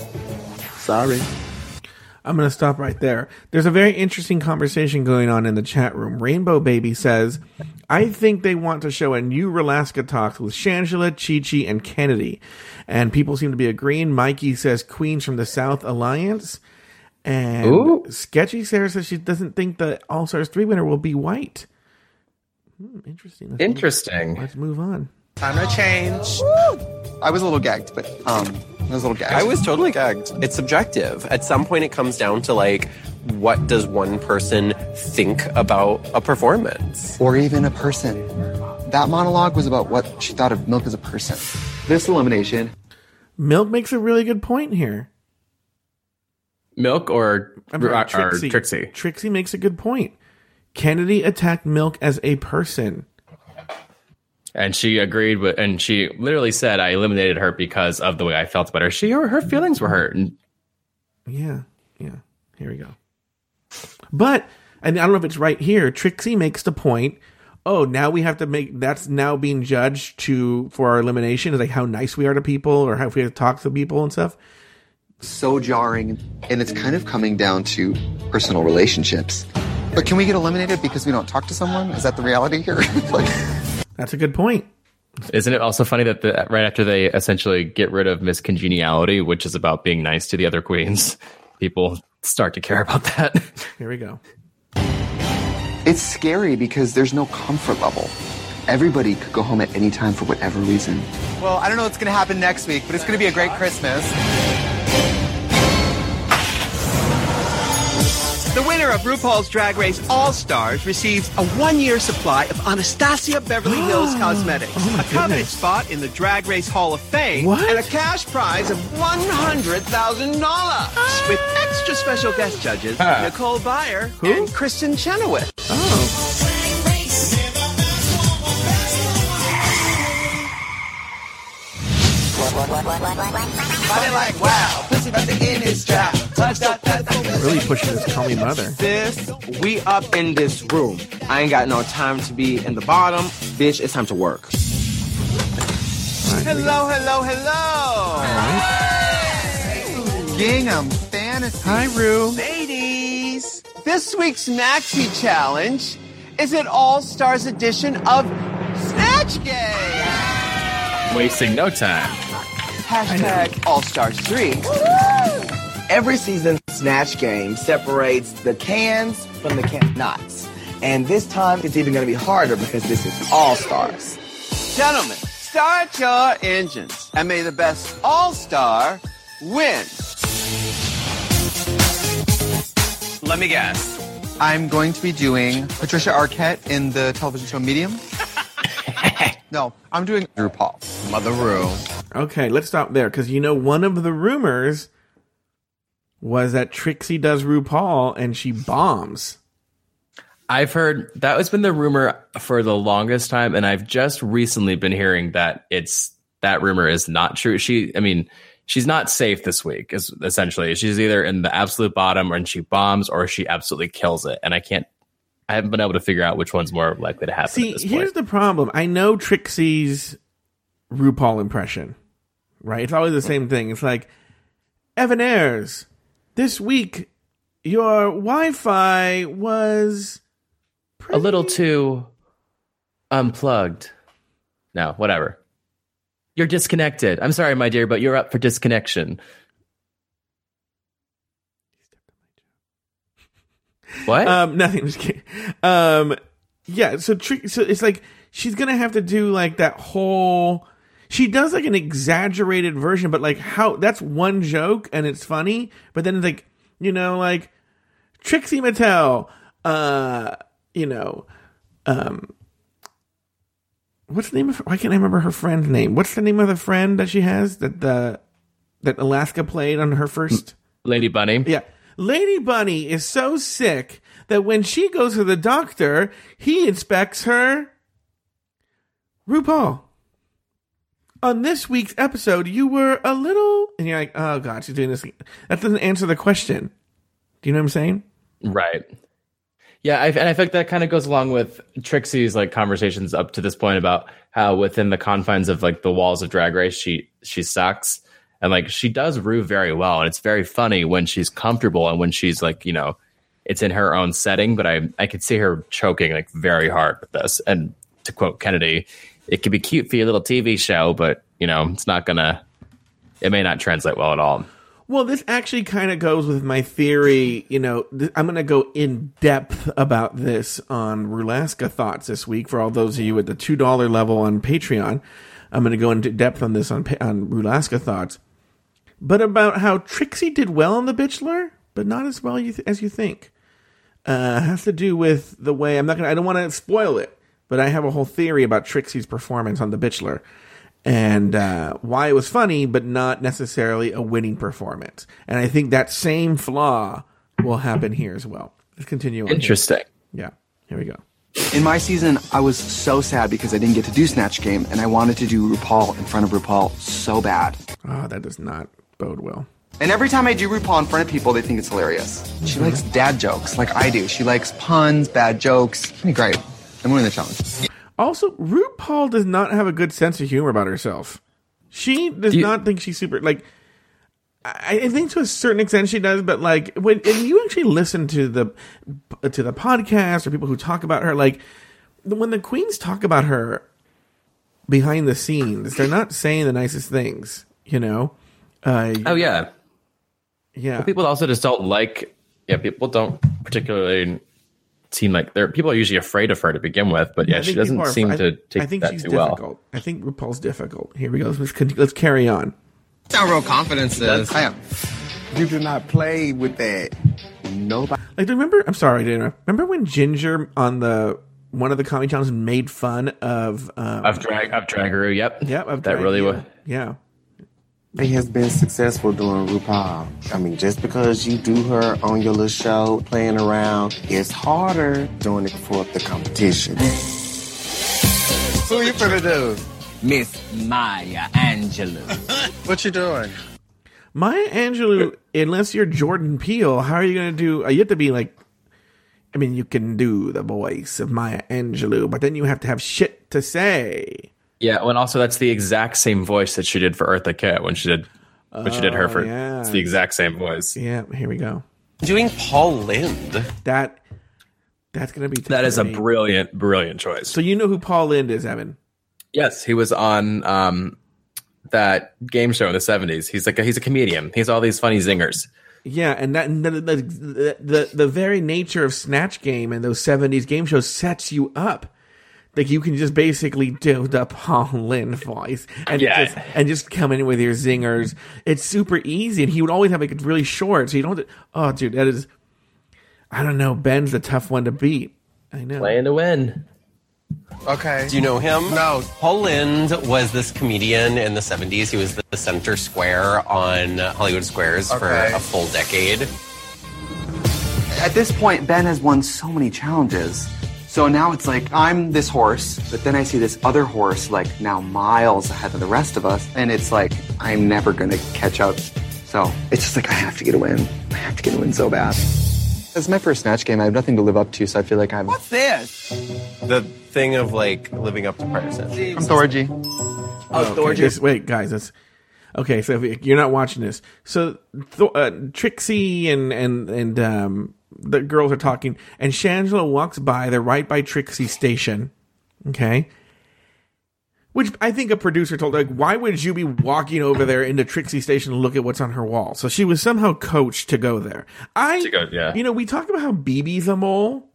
Sorry. I'm going to stop right there. There's a very interesting conversation going on in the chat room. Rainbow Baby says, I think they want to show a new Rolaskatox with Shangela, Chi Chi, and Kennedy. And people seem to be agreeing. Mikey says Queens from the South Alliance. And Ooh. Sketchy Sarah says she doesn't think the All Stars 3 winner will be white. Hmm, interesting. Let's move- Interesting. let's move on. Time to change. I was a little gagged, but um, I was a little gagged. I was totally gagged. It's subjective. At some point, it comes down to like, what does one person think about a performance? or even a person. That monologue was about what she thought of Milk as a person. This elimination, Milk makes a really good point here. Milk or, I'm or, sorry, or Trixie. Trixie. Trixie makes a good point. Kennedy attacked Milk as a person. And she agreed with, and she literally said, I eliminated her because of the way I felt about her. She, her, her feelings were hurt. And Yeah, yeah. Here we go. But and I don't know if it's right here. Trixie makes the point. Oh, now we have to make that's now being judged to for our elimination is like how nice we are to people or how we have to talk to people and stuff. so jarring, and it's kind of coming down to personal relationships. But can we get eliminated because we don't talk to someone? Is that the reality here? like, That's a good point. Isn't it also funny that the, right after they essentially get rid of Miss Congeniality, which is about being nice to the other queens, people start to care about that. Here we go. it's scary because there's no comfort level. Everybody could go home at any time for whatever reason. Well, I don't know what's going to happen next week, but it's going to be a great Christmas. The winner of RuPaul's Drag Race All Stars receives a one year supply of Anastasia Beverly Hills Cosmetics, a coveted spot in the Drag Race Hall of Fame, What? and a cash prize of $100,000 with extra special guest judges Huh. Nicole Byer and Kristin Chenoweth. Oh. Body like wow, pussy about to end its trap. Touch that, that, that. Really pushing this call me mother. Sis, we up in this room. I ain't got no time to be in the bottom. Bitch, it's time to work. Hello, hello, hello. Gingham Fantasy. Hi, Rue. Ladies, this week's Maxi Challenge is an All Stars edition of Snatch Game. Wasting no time. Hashtag All Stars 3. Every season, Snatch Game separates the cans from the can knots. And this time, it's even going to be harder because this is All Stars. Gentlemen, start your engines and may the best All Star win. Let me guess. I'm going to be doing Patricia Arquette in the television show Medium. no, I'm doing RuPaul. Mother Rue. Okay, let's stop there because you know one of the rumors was that Trixie does RuPaul and she bombs. I've heard that has been the rumor for the longest time, and I've just recently been hearing that it's that rumor is not true. She, I mean, she's not safe this week. Is essentially she's either in the absolute bottom, and she bombs, or she absolutely kills it. And I can't, I haven't been able to figure out which one's more likely to happen. See, here's the problem. I know Trixie's RuPaul impression, right? It's always the same thing. It's like, Evan Ayres, this week your Wi-Fi was a little too unplugged. No, whatever. You're disconnected. I'm sorry, my dear, but you're up for disconnection. What? Um, nothing. Just kidding. Um, yeah. So, Tri- so it's like she's gonna have to do like that whole. She does like an exaggerated version, but like how that's one joke and it's funny, but then it's like you know like Trixie Mattel, uh, you know, um, what's the name of? Why can't I remember her friend's name? What's the name of the friend that she has that the that Alaska played on her first? Lady Bunny. Yeah. Lady Bunny is so sick that when she goes to the doctor, he inspects her. RuPaul, on this week's episode, you were a little. And you're like, oh, God, she's doing this. That doesn't answer the question. Do you know what I'm saying? Right. Yeah, I, and I think that kind of goes along with Trixie's like conversations up to this point about how within the confines of like the walls of Drag Race, she she sucks, and like she does Rue very well, and it's very funny when she's comfortable and when she's like you know it's in her own setting, but I I could see her choking like very hard with this. And to quote Kennedy, it could be cute for your little TV show, but you know, it's not gonna it may not translate well at all. Well, this actually kind of goes with my theory. You know, th- I'm going to go in depth about this on Rulaska Thoughts this week for all those of you at the $2 level on Patreon. I'm going to go into depth on this on, Pa- on Rulaska Thoughts. But about how Trixie did well on The Bitchelor, but not as well you th- as you think. Uh, has to do with the way I'm not going to, I don't want to spoil it, but I have a whole theory about Trixie's performance on The Bitchelor and uh, why it was funny, but not necessarily a winning performance. And I think that same flaw will happen here as well. Let's continue. On here. Interesting. Yeah. Here we go. In my season, I was so sad because I didn't get to do Snatch Game, and I wanted to do RuPaul in front of RuPaul so bad. Oh, that does not bode well. And every time I do RuPaul in front of people, they think it's hilarious. She likes dad jokes, like I do. She likes puns, bad jokes. Pretty great. I'm winning the challenge. Also, RuPaul does not have a good sense of humor about herself. She does not think she's super like. I, I think to a certain extent she does, but like when and you actually listen to the to the podcast or people who talk about her, like when the queens talk about her behind the scenes, they're not saying the nicest things. You know. Uh, Oh yeah, yeah. Well, people also just don't like. Yeah, people don't particularly seem like they're people are usually afraid of her to begin with. But yeah, she doesn't seem I- to take I think that she's too difficult. well. I think RuPaul's difficult. Here we go. Let's let's carry on. That's how real confidence is. You do not play with that. Nobody. Like, remember? I'm sorry, Dana. Remember when Ginger on the one of the comedy challenges made fun of um, Of drag of Dragaru, yep, yep, of that drag- really yeah. was. Yeah. He has been successful doing RuPaul. I mean, just because you do her on your little show, playing around, it's harder doing it for the competition. Who you finna do? Miss Maya Angelou. What you doing? Maya Angelou, unless you're Jordan Peele, how are you going to do? uh, You have to be like, I mean, you can do the voice of Maya Angelou, but then you have to have shit to say. Yeah, well, and also that's the exact same voice that she did for Eartha Kitt when she did when she did her Oh, for. yeah. It's the exact same voice. Yeah, here we go. Doing Paul Lynde. That that's going to be That is a brilliant, brilliant choice. So you know who Paul Lynde is, Evan? Yes, he was on um, that game show in the seventies. He's like a, he's a comedian. He's all these funny zingers. Yeah, and that and the, the the the the very nature of Snatch Game and those seventies game shows sets you up. Like you can just basically do the Paul Lynde voice and Yeah. just and just come in with your zingers. It's super easy, and he would always have like really short, so you don't. Have to, oh, dude, that is. I don't know. Ben's a tough one to beat. I know. Playing to win. Okay. Do you know him? No. Paul Lynde was this comedian in the 70s. He was the center square on Hollywood Squares for a full decade. At this point, Ben has won so many challenges. So now it's like I'm this horse, but then I see this other horse like now miles ahead of the rest of us, and it's like I'm never gonna catch up. So it's just like I have to get a win. I have to get a win so bad. It's my first snatch game. I have nothing to live up to, so I feel like I'm. What's this? The thing of like living up to prior sins. I'm Thorgy. Oh, Okay, Thorgy. this- wait, guys, that's okay. So if you're not watching this, so uh, Trixie and and and um, the girls are talking, and Shangela walks by. They're right by Trixie station. Okay. Which I think a producer told, like, why would you be walking over there into Trixie Station to look at what's on her wall? So she was somehow coached to go there. I, To go- yeah. you know, we talk about how BB's a mole,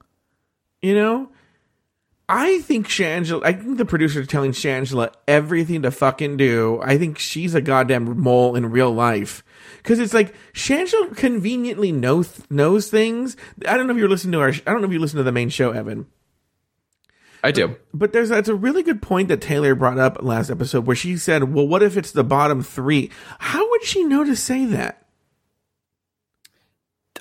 you know? I think Shangela, I think the producers telling Shangela everything to fucking do. I think she's a goddamn mole in real life. Cause it's like, Shangela conveniently knows, knows things. I don't know if you're listening to our, I don't know if you listen to the main show, Evan. I do. But there's that's a really good point that Taylor brought up last episode where she said, "Well, what if it's the bottom three? How would she know to say that?"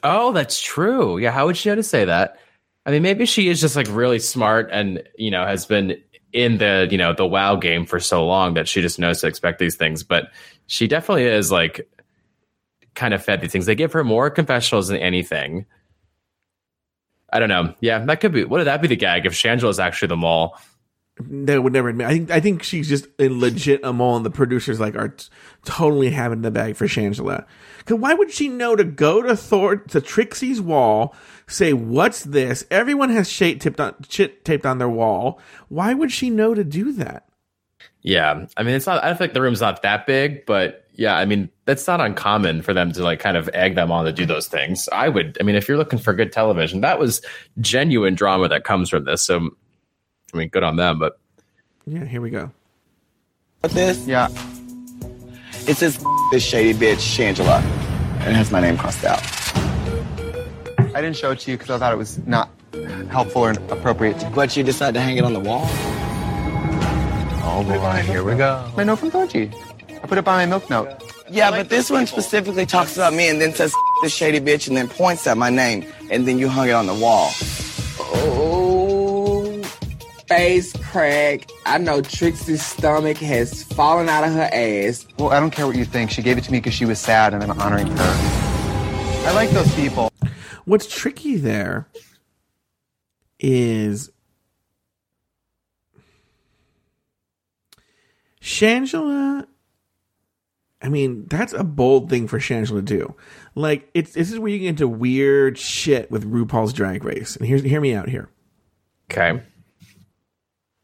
Oh, that's true. Yeah, how would she know to say that? I mean, maybe she is just like really smart and you know has been in the you know the WoW game for so long that she just knows to expect these things. But she definitely is like kind of fed these things. They give her more confessionals than anything. I don't know. Yeah, that could be. What would that be the gag if Shangela is actually the mole? They would never admit. I think I think she's just a legit a mole, and the producers like are t- totally having the bag for Shangela. Cause why would she know to go to Thor to Trixie's wall, say what's this? Everyone has shit taped on shit taped on their wall. Why would she know to do that? Yeah, I mean, it's not. I don't think the room's not that big, but yeah, I mean, that's not uncommon for them to like kind of egg them on to do those things. I would. I mean, if you're looking for good television, that was genuine drama that comes from this. So, I mean, good on them. But Yeah, here we go. With this? Yeah. It says this shady bitch, Shangela. And it has my name crossed out. I didn't show it to you because I thought it was not helpful or appropriate. But you decided to hang it on the wall? oh boy, here we go. My note from Thorgy. I put it by my milk note. Yeah, but this one specifically talks about me and then says the shady bitch and then points at my name and then you hung it on the wall. Oh, face crack. I know Trixie's stomach has fallen out of her ass. Well, I don't care what you think. She gave it to me because she was sad and I'm honoring her. I like those people. What's tricky there is Shangela. I mean, that's a bold thing for Shangela to do. Like, it's this is where you get into weird shit with RuPaul's Drag Race. And here's hear me out here. okay,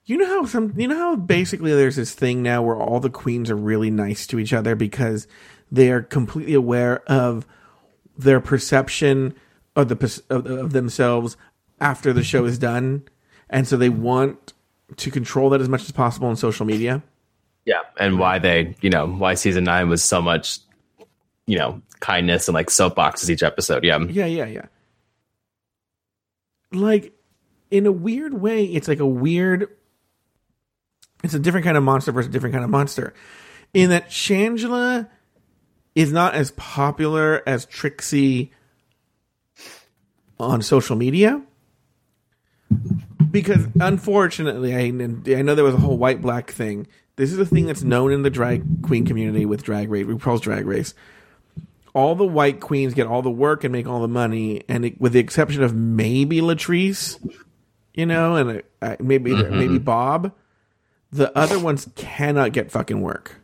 You know how some you know how basically there's this thing now where all the queens are really nice to each other because they are completely aware of their perception of the of, of themselves after the show is done, and so they want to control that as much as possible on social media. Yeah, and mm-hmm. why they, you know, why season nine was so much, you know, kindness and like soapboxes each episode. Yeah, Yeah, yeah, yeah. Like in a weird way, it's like a weird it's a different kind of monster versus a different kind of monster. In that Shangela is not as popular as Trixie on social media. Because unfortunately, I, I know there was a whole white black thing. This is a thing that's known in the drag queen community with Drag Race, RuPaul's Drag Race all the white queens get all the work and make all the money, and it, with the exception of maybe Latrice, you know, and uh, maybe Mhm. maybe Bob, the other ones cannot get fucking work,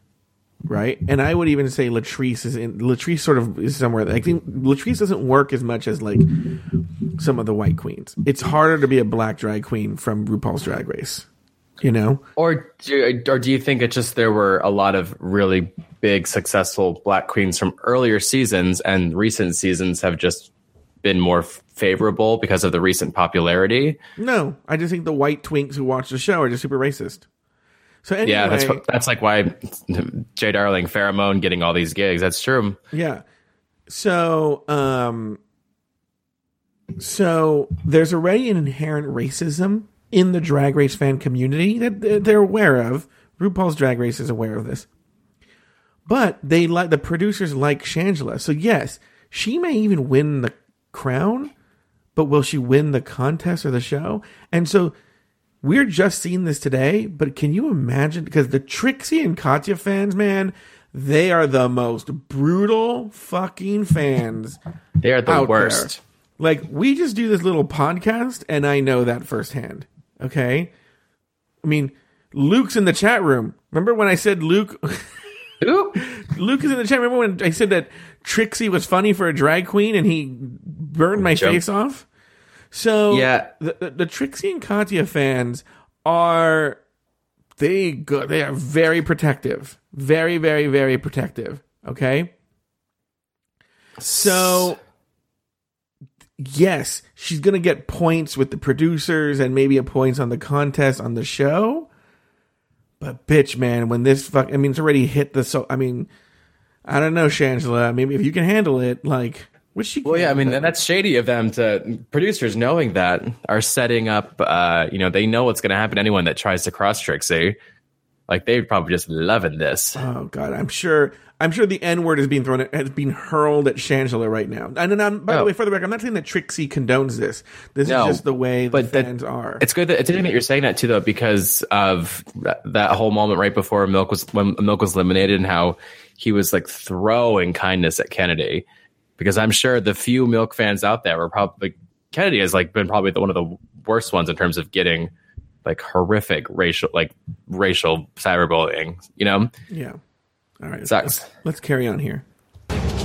right? And I would even say Latrice is in Latrice sort of is somewhere. I think Latrice doesn't work as much as like some of the white queens. It's harder to be a black drag queen from RuPaul's Drag Race, you know. Or do, or do you think it's just there were a lot of really big successful black queens from earlier seasons and recent seasons have just been more favorable because of the recent popularity? No, I just think the white twinks who watch the show are just super racist. So anyway, Yeah, that's that's like why Jay Darling, Pheromone getting all these gigs. That's true. Yeah. So, um, so there's already an inherent racism in the drag race fan community that they're aware of. RuPaul's Drag Race is aware of this, but they like the producers like Shangela. So yes, she may even win the crown, but will she win the contest or the show? And so we're just seeing this today, but can you imagine? Because the Trixie and Katya fans, man, they are the most brutal fucking fans. They are the worst. there. Like, we just do this little podcast, and I know that firsthand. Okay? I mean, Luke's in the chat room. Remember when I said Luke? Luke is in the chat. Remember when I said that Trixie was funny for a drag queen and he burned my Joke. face off? So Yeah. the, the, the Trixie and Katya fans are they good. They are very protective, very, very, very protective. Okay, so yes, she's gonna get points with the producers and maybe a points on the contest on the show. But bitch, man, when this fuck, I mean, it's already hit the so. I mean, I don't know, Shangela. Maybe if you can handle it, like, which she. Well, yeah, I mean, and that's shady of them to producers knowing that are setting up. Uh, you know, they know what's going to happen. to Anyone that tries to cross Trixie, like they're probably just loving this. Oh God, I'm sure. I'm sure the N word is being thrown, at, has been hurled at Shangela right now. And I'm, by the way, for the record, I'm not saying that Trixie condones this. This No, is just the way the but that- fans are. It's good that it's interesting that you're saying that too, though, because of that, that whole moment right before Milk was when Milk was eliminated and how he was like throwing kindness at Kennedy. Because I'm sure the few Milk fans out there were probably Kennedy has like been probably the, one of the worst ones in terms of getting like horrific racial like racial cyberbullying. You know, Yeah. All right. Sucks. Let's carry on here.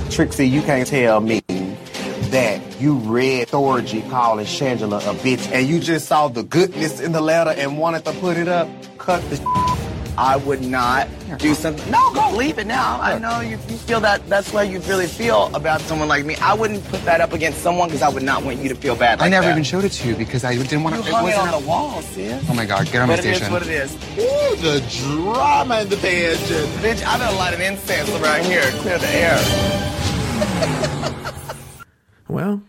Trixie, you can't tell me that you read Thorgy calling Shangela a bitch and you just saw the goodness in the letter and wanted to put it up. Cut the I would not do something. No, go leave it now. I know you, you feel that. That's why you really feel about someone like me. I wouldn't put that up against someone because I would not want you to feel bad. I never that. even showed it to you because I didn't want You to. hung it wasn't on the wall, sis. Oh my god, get on my But it is station. what it is. Ooh, the drama in the tangent. Bitch, I done lot of incense around here. Clear the air. Well,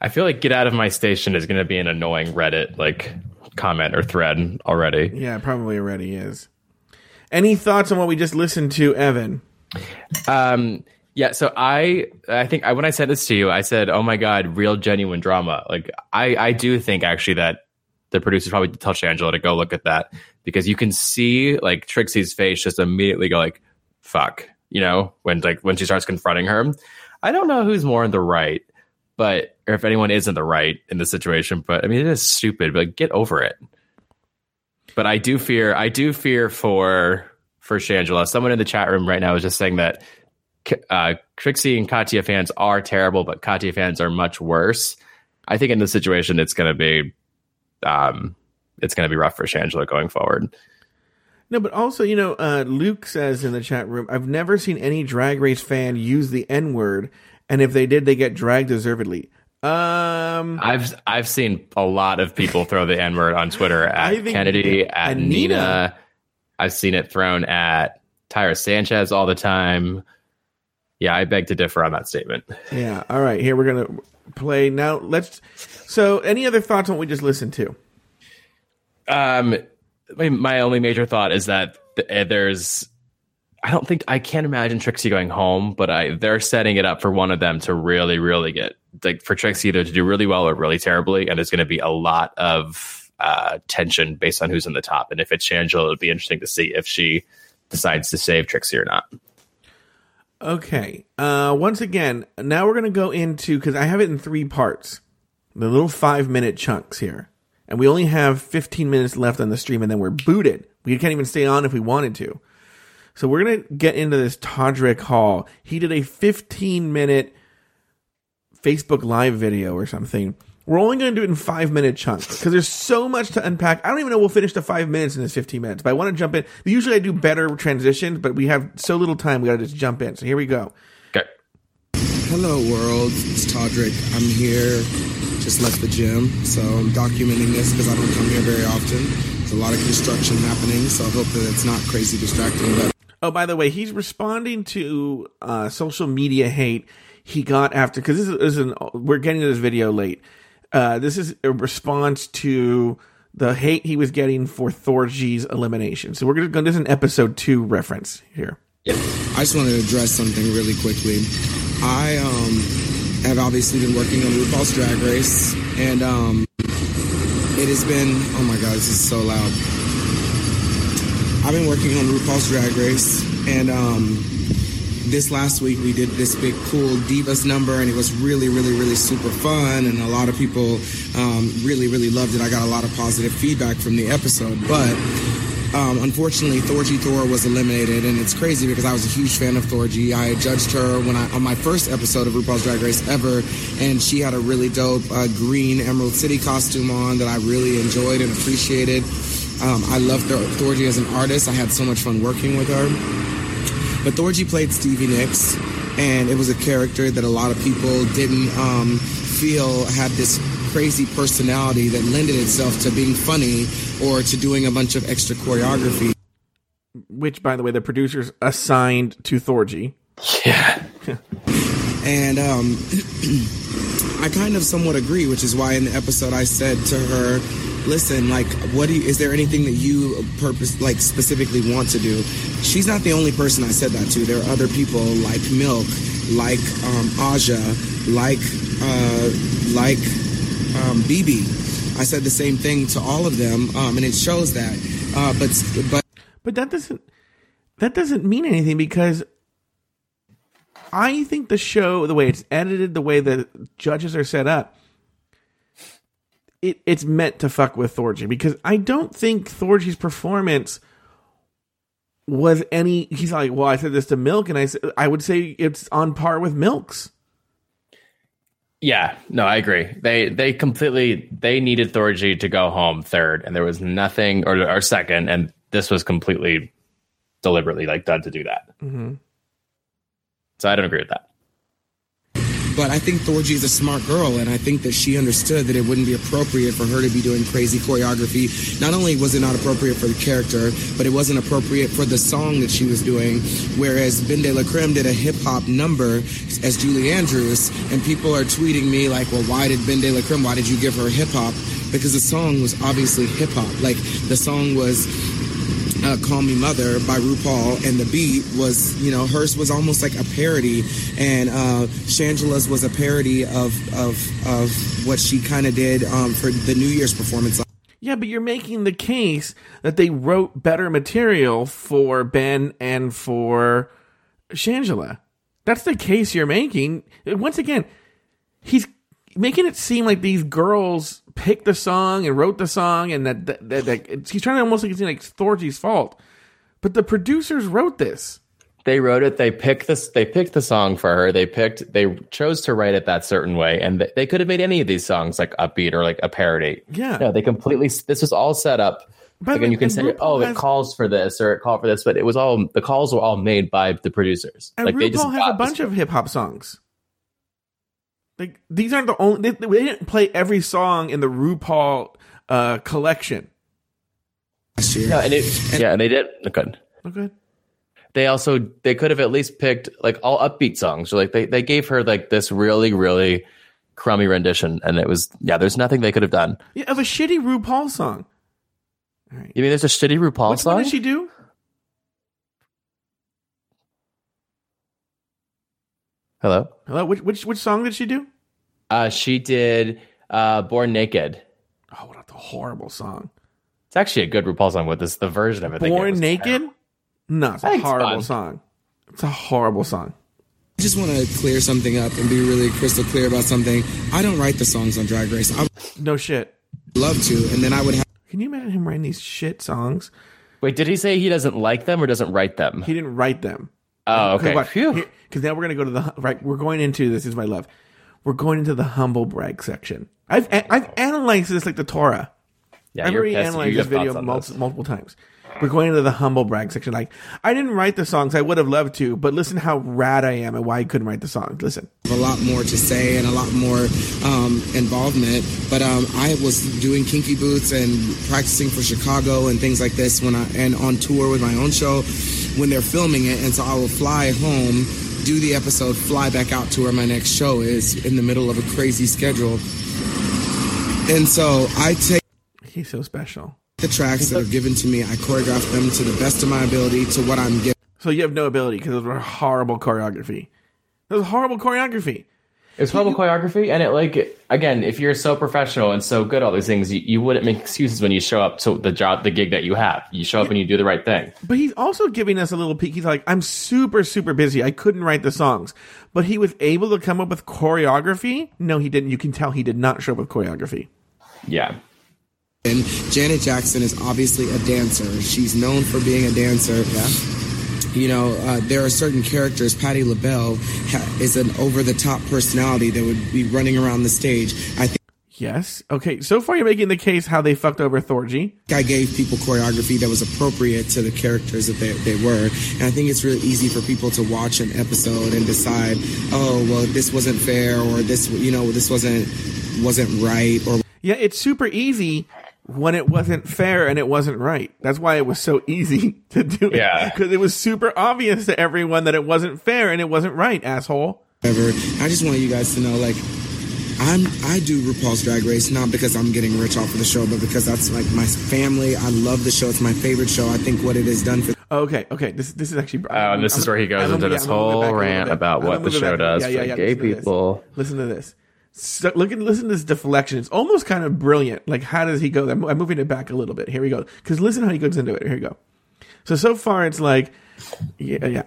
I feel like "Get Out of My Station" is going to be an annoying Reddit like comment or thread already. yeah, probably already is. Any thoughts on what we just listened to, Evan? Um, yeah. So I, I think I, when I said this to you, I said, "Oh my god, real genuine drama." Like I, I do think actually that the producers probably tell Shangela to go look at that because you can see like Trixie's face just immediately go like, "Fuck," you know, when like when she starts confronting her. I don't know who's more in the right, but or if anyone is in the right in this situation. But I mean, it is stupid. But get over it. But I do fear, I do fear for for Shangela. Someone in the chat room right now is just saying that uh, Trixie and Katya fans are terrible, but Katya fans are much worse. I think in this situation, it's going to be, um, it's going to be rough for Shangela going forward. No, but also, you know, uh, Luke says in the chat room, I've never seen any drag race fan use the N word, and if they did, they get dragged deservedly. Um, I've I've seen a lot of people throw the N word on Twitter at Kennedy, at Nina. I've seen it thrown at Tyra Sanchez all the time. Yeah, I beg to differ on that statement. yeah. All right, here we're gonna play now. Let's. So, any other thoughts on what we just listened to? Um, my, my only major thought is that th- uh, there's, I don't think I can't imagine Trixie going home, but I they're setting it up for one of them to really, really get like for Trixie either to do really well or really terribly, and there's going to be a lot of uh, tension based on who's in the top. And if it's Shangela, it'll be interesting to see if she decides to save Trixie or not. Okay. Uh, once again, now we're gonna go into because I have it in three parts, the little five minute chunks here, and we only have fifteen minutes left on the stream, and then we're booted. We can't even stay on if we wanted to. So we're gonna get into this Todrick Hall. He did a fifteen minute Facebook Live video or something. We're only going to do it in five minute chunks because there's so much to unpack. I don't even know we'll finish the five minutes in this 15 minutes, but I want to jump in. Usually I do better transitions, but we have so little time, we got to just jump in. So here we go. Okay. Hello, world. It's Todrick. I'm here. Just left the gym, so I'm documenting this because I don't come here very often. There's a lot of construction happening, so I hope that it's not crazy distracting. But Oh, by the way, he's responding to uh, social media hate he got after because this is, an, we're getting to this video late. Uh, this is a response to the hate he was getting for Thorgy's elimination. So we're gonna go. This is an episode two reference here. I just wanted to address something really quickly. I um, have obviously been working on RuPaul's Drag Race, and um, it has been. Oh my God, this is so loud. I've been working on RuPaul's Drag Race, and um, this last week we did this big cool divas number, and it was really, really, really super fun, and a lot of people um, really, really loved it. I got a lot of positive feedback from the episode, but um, unfortunately, Thorgy Thor was eliminated, and it's crazy because I was a huge fan of Thorgy. I judged her when I on my first episode of RuPaul's Drag Race ever, and she had a really dope uh, green Emerald City costume on that I really enjoyed and appreciated. Um, I Thor- Thorgy as an artist. I had so much fun working with her. But Thorgy played Stevie Nicks, and it was a character that a lot of people didn't um, feel had this crazy personality that lended itself to being funny or to doing a bunch of extra choreography. Which, by the way, the producers assigned to Thorgy. Yeah. And um, I kind of somewhat agree, which is why in the episode I said to her, "Listen, like, what do you, is there anything that you purpose, like, specifically want to do?" She's not the only person I said that to. There are other people like Milk, like um, Aja, like uh, like um, BB. I said the same thing to all of them, um, and it shows that. Uh, but but But that doesn't that doesn't mean anything because I think the show, the way it's edited, the way the judges are set up, it, it's meant to fuck with Thorgy because I don't think Thorgy's performance was any. He's like, well, I said this to Milk, and I said I would say it's on par with Milk's. Yeah, no, I agree. They they completely they needed Thorgy to go home third, and there was nothing or or second, and this was completely deliberately like done to do that. Mm-hmm. So I don't agree with that. But I think Thorgy is a smart girl, and I think that she understood that it wouldn't be appropriate for her to be doing crazy choreography. Not only was it not appropriate for the character, but it wasn't appropriate for the song that she was doing. Whereas Ben de la Creme did a hip hop number as Julie Andrews, and people are tweeting me like, "Well, why did Ben de la Creme? Why did you give her hip hop?" Because the song was obviously hip hop. Like the song was uh, Call Me Mother by RuPaul, and the beat was, you know, hers was almost like a parody, and uh, Shangela's was a parody of of of what she kind of did um, for the New Year's performance. Yeah, but you're making the case that they wrote better material for Ben and for Shangela. That's the case you're making. Once again, he's making it seem like these girls picked the song and wrote the song, and that, that, that, that it's- he's trying to almost like it's like Thorgy's fault. But the producers wrote this. They wrote it. They picked this. They picked the song for her. They picked. They chose to write it that certain way, and they, they could have made any of these songs like upbeat or like a parody. Yeah. No, they completely. This was all set up. The Again, you can say, RuPaul "Oh, has- it calls for this" or "It called for this," but it was all the calls were all made by the producers. And like they just RuPaul has a bunch of hip hop songs. Like these aren't the only. They, they didn't play every song in the RuPaul uh, collection. Last year. Yeah, and it, yeah, and they did good. Okay. They also they could have at least picked like all upbeat songs. Or like they they gave her like this really really crummy rendition, and it was yeah. There's nothing they could have done. Yeah, of a shitty RuPaul song. You mean there's a shitty RuPaul Which song? What did she do? Hello. Hello. Which which which song did she do? Uh, she did uh, "Born Naked." Oh, what a horrible song! It's actually a good RuPaul song, but this the version of it. Born was Naked. No, it's I a think it's horrible fun. song. It's a horrible song. I just want to clear something up and be really crystal clear about something. I don't write the songs on Drag Race. I would No shit. love to, and then I would have. Can you imagine him writing these shit songs? Wait, did he say he doesn't like them or doesn't write them? He didn't write them. Oh, okay. Because now we're gonna go to the right. We're going into this is my love. We're going into the humble brag section. I've I've analyzed this like the Torah. Yeah, I've you're already analyzed this video multiple, this. multiple times. We're going into the humble brag section. Like I didn't write the songs. I would have loved to, but listen how rad I am and why I couldn't write the songs. Listen. a lot more to say and a lot more um, involvement. But um, I was doing Kinky Boots and practicing for Chicago and things like this when I and on tour with my own show when they're filming it. And so I will fly home, do the episode, fly back out to where my next show is in the middle of a crazy schedule. And so I take He's so special. the tracks that are given to me, I choreograph them to the best of my ability to what I'm given. So you have no ability because those were horrible choreography. That was horrible choreography. It's horrible choreography, and it like again, if you're so professional and so good at all these things, you, you wouldn't make excuses when you show up to the job, the gig that you have. You show up and you do the right thing. But he's also giving us a little peek. He's like, I'm super, super busy. I couldn't write the songs. But he was able to come up with choreography. No, he didn't. You can tell he did not show up with choreography. Yeah. And Janet Jackson is obviously a dancer. She's known for being a dancer. You know, uh, there are certain characters. Patti LaBelle ha- is an over-the-top personality that would be running around the stage. I think Yes. Okay. So far, you're making the case how they fucked over Thorgy. I gave people choreography that was appropriate to the characters that they, they were. And I think it's really easy for people to watch an episode and decide, oh, well, this wasn't fair, or this, you know, this wasn't wasn't right, or Yeah, it's super easy when it wasn't fair and it wasn't right. That's why it was so easy to do it. Yeah. Because it was super obvious to everyone that it wasn't fair and it wasn't right, asshole. whatever. I just want you guys to know, like, I'm I do RuPaul's Drag Race not because I'm getting rich off of the show, but because that's like my family. I love the show. It's my favorite show. I think what it has done for Okay, okay. This this is actually. Oh, and this is where he goes into this whole rant about what the show does for gay Listen to this. people. Listen to this. So, look at listen to this deflection. It's almost kind of brilliant. Like how does he go? I'm, I'm moving it back a little bit. Here we go. Because listen how he goes into it. Here we go. So so far it's like, yeah, yeah.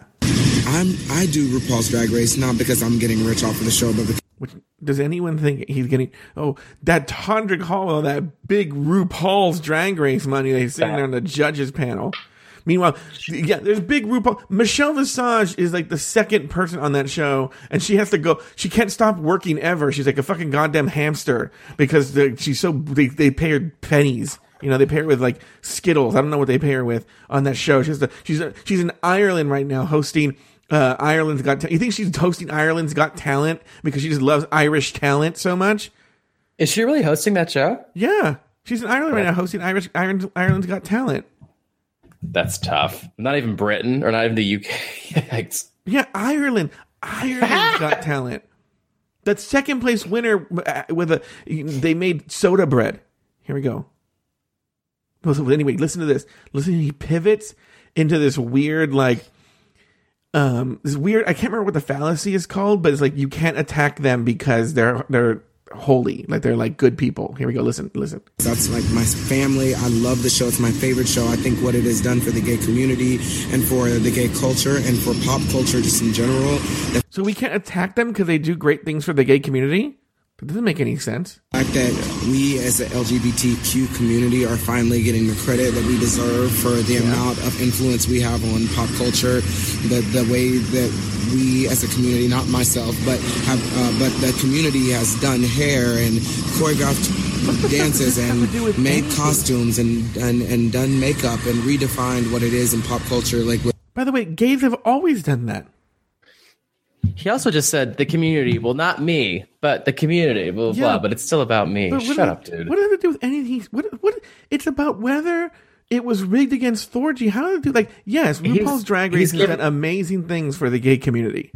I'm I do RuPaul's Drag Race not because I'm getting rich off of the show, but because Which does anyone think he's getting? Oh, that Todrick Hall, that big RuPaul's Drag Race money they're sitting there on the judges panel. Meanwhile, yeah, there's big RuPaul. Michelle Visage is like the second person on that show, and she has to go. She can't stop working ever. She's like a fucking goddamn hamster because she's so they, they pay her pennies. You know, they pay her with like Skittles. I don't know what they pay her with on that show. She's the, she's a, she's in Ireland right now hosting uh, Ireland's Got. Ta- you think she's hosting Ireland's Got Talent because she just loves Irish talent so much? Is she really hosting that show? Yeah, she's in Ireland right now hosting Irish Ireland's Got Talent. That's tough. Not even Britain or not even the UK. Yeah, Ireland. Ireland's Got Talent. That second place winner uh, with a they made soda bread. Here we go. So anyway, listen to this. Listen, he pivots into this weird like um this weird I can't remember what the fallacy is called, but it's like you can't attack them because they're they're holy. Like they're like good people. Here we go. Listen, listen. That's like my family. I love the show. It's my favorite show. I think what it has done for the gay community and for the gay culture and for pop culture just in general. So we can't attack them because they do great things for the gay community? That doesn't make any sense. The fact that we as the LGBTQ community are finally getting the credit that we deserve for the amount of influence we have on pop culture, the the way that we as a community, not myself, but have, uh, but the community has done hair and choreographed dances and made costumes and, and and done makeup and redefined what it is in pop culture. Like with By the way, gays have always done that. He also just said the community. Well, not me, but the community. Blah blah. Yeah. blah but it's still about me. Shut does up, it- dude. What does it to do with anything? What? What? It's about whether it was rigged against Thorgy. How did it do? Like, yes, He's- RuPaul's Drag Race has done amazing things for the gay community.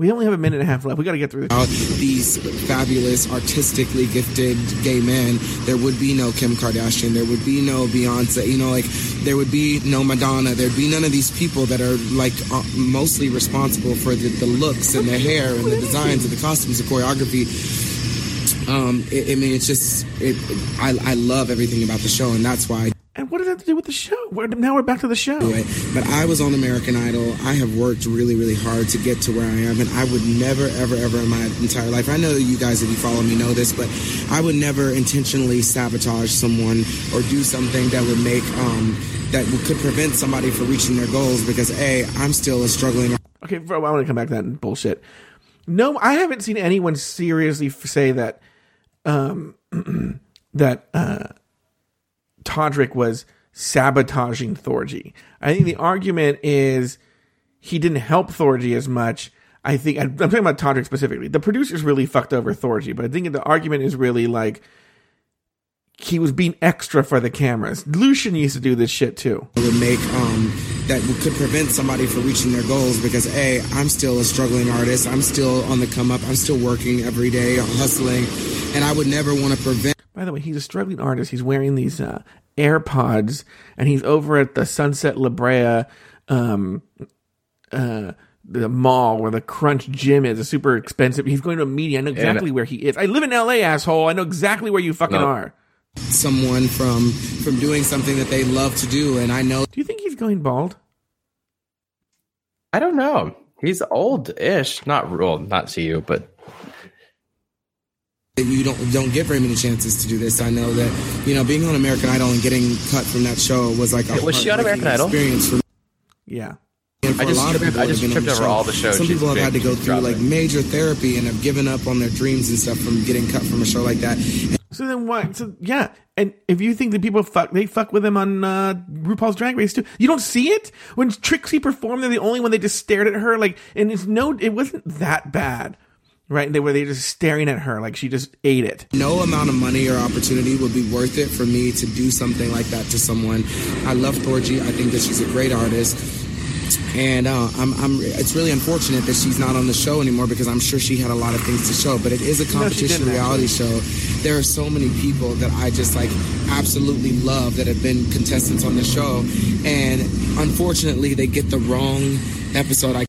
We only have a minute and a half left. We got to get through this. these fabulous, artistically gifted gay men, there would be no Kim Kardashian, there would be no Beyonce, you know, like there would be no Madonna, there'd be none of these people that are like uh, mostly responsible for the, the looks and the hair and the designs and the costumes, the choreography. Um, it, I mean, it's just, it, I, I love everything about the show, and that's why. And what does that have to do with the show? We're, now we're back to the show. Anyway, but I was on American Idol. I have worked really, really hard to get to where I am, and I would never, ever, ever in my entire life. I know you guys, if you follow me, know this, but I would never intentionally sabotage someone or do something that would make um, that could prevent somebody from reaching their goals. Because a, I'm still a struggling. Okay, for, I want to come back to that bullshit. No, I haven't seen anyone seriously say that um, that uh, Todrick was sabotaging Thorgy. I think the argument is he didn't help Thorgy as much. I think I'm talking about Todrick specifically. The producers really fucked over Thorgy, but I think the argument is really like he was being extra for the cameras. Lucian used to do this shit too. It would make um, that could prevent somebody from reaching their goals because a I'm still a struggling artist. I'm still on the come up. I'm still working every day, hustling, and I would never want to prevent. By the way, he's a struggling artist. He's wearing these uh, AirPods, and he's over at the Sunset La Brea, um, uh, the mall where the Crunch Gym is. A super expensive. He's going to a meeting. I know exactly where he is. I live in L.A., asshole. I know exactly where you fucking No. are. someone from from doing something that they love to do and i know do you think he's going bald I don't know. He's old-ish. Not well, not to you, but that you don't don't get very many chances to do this i know that you know being on american idol and getting cut from that show was like a Was she on heartbreaking American Idol? experience for Yeah. and for I a just lot of tripped- people I just have tripped over show. all the shows Some people have had to go through like major therapy and have given up on their dreams and stuff from getting cut from a show like that. So then what? So yeah, and if you think that people fuck, they fuck with him on uh, RuPaul's Drag Race too. You don't see it when Trixie performed. They're the only one. They just stared at her like, and it's no, it wasn't that bad, right? They were they just staring at her like she just ate it. No amount of money or opportunity would be worth it for me to do something like that to someone. I love Thorgy. I think that she's a great artist. And uh, I'm, I'm, it's really unfortunate that she's not on the show anymore because I'm sure she had a lot of things to show. But it is a competition didn't, reality show. There are so many people that I just like absolutely love that have been contestants on the show, and unfortunately they get the wrong episode. I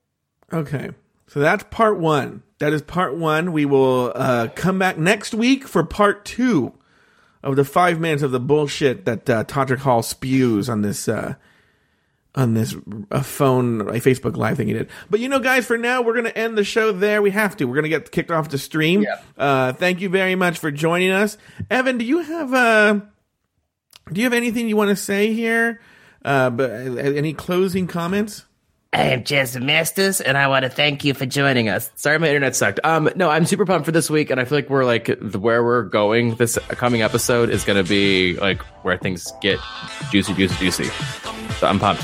Okay, so that's part one. That is part one. We will uh, come back next week for part two of the five minutes of the bullshit that uh, Todrick Hall spews on this uh, on this a phone a Facebook live thing he did. But you know, guys, for now we're gonna end the show there. We have to. We're gonna get kicked off the stream. Uh, thank you very much for joining us, Evan. Do you have uh, do you have anything you want to say here? Uh, but uh, any closing comments? I am Jazz Masters, and I want to thank you for joining us. Sorry, my internet sucked. Um, no, I'm super pumped for this week, and I feel like we're like the, where we're going. This coming episode is going to be like where things get juicy, juicy, juicy. So I'm pumped.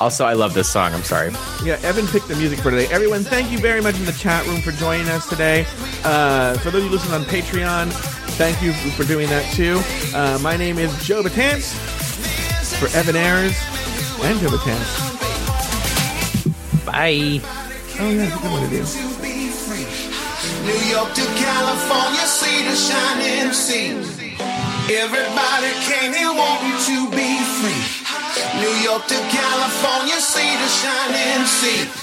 Also, I love this song. I'm sorry. Yeah, Evan picked the music for today. Everyone, thank you very much in the chat room for joining us today. Uh, for those of you listening on Patreon, thank you for doing that too. Uh, my name is Joe Batance for Evan Ayers and Joe Batance. Bye. Oh yeah, that's a good one to do. New York to California, see the shining sea. Everybody came here wanting to be free. New York to California, see the shining sea.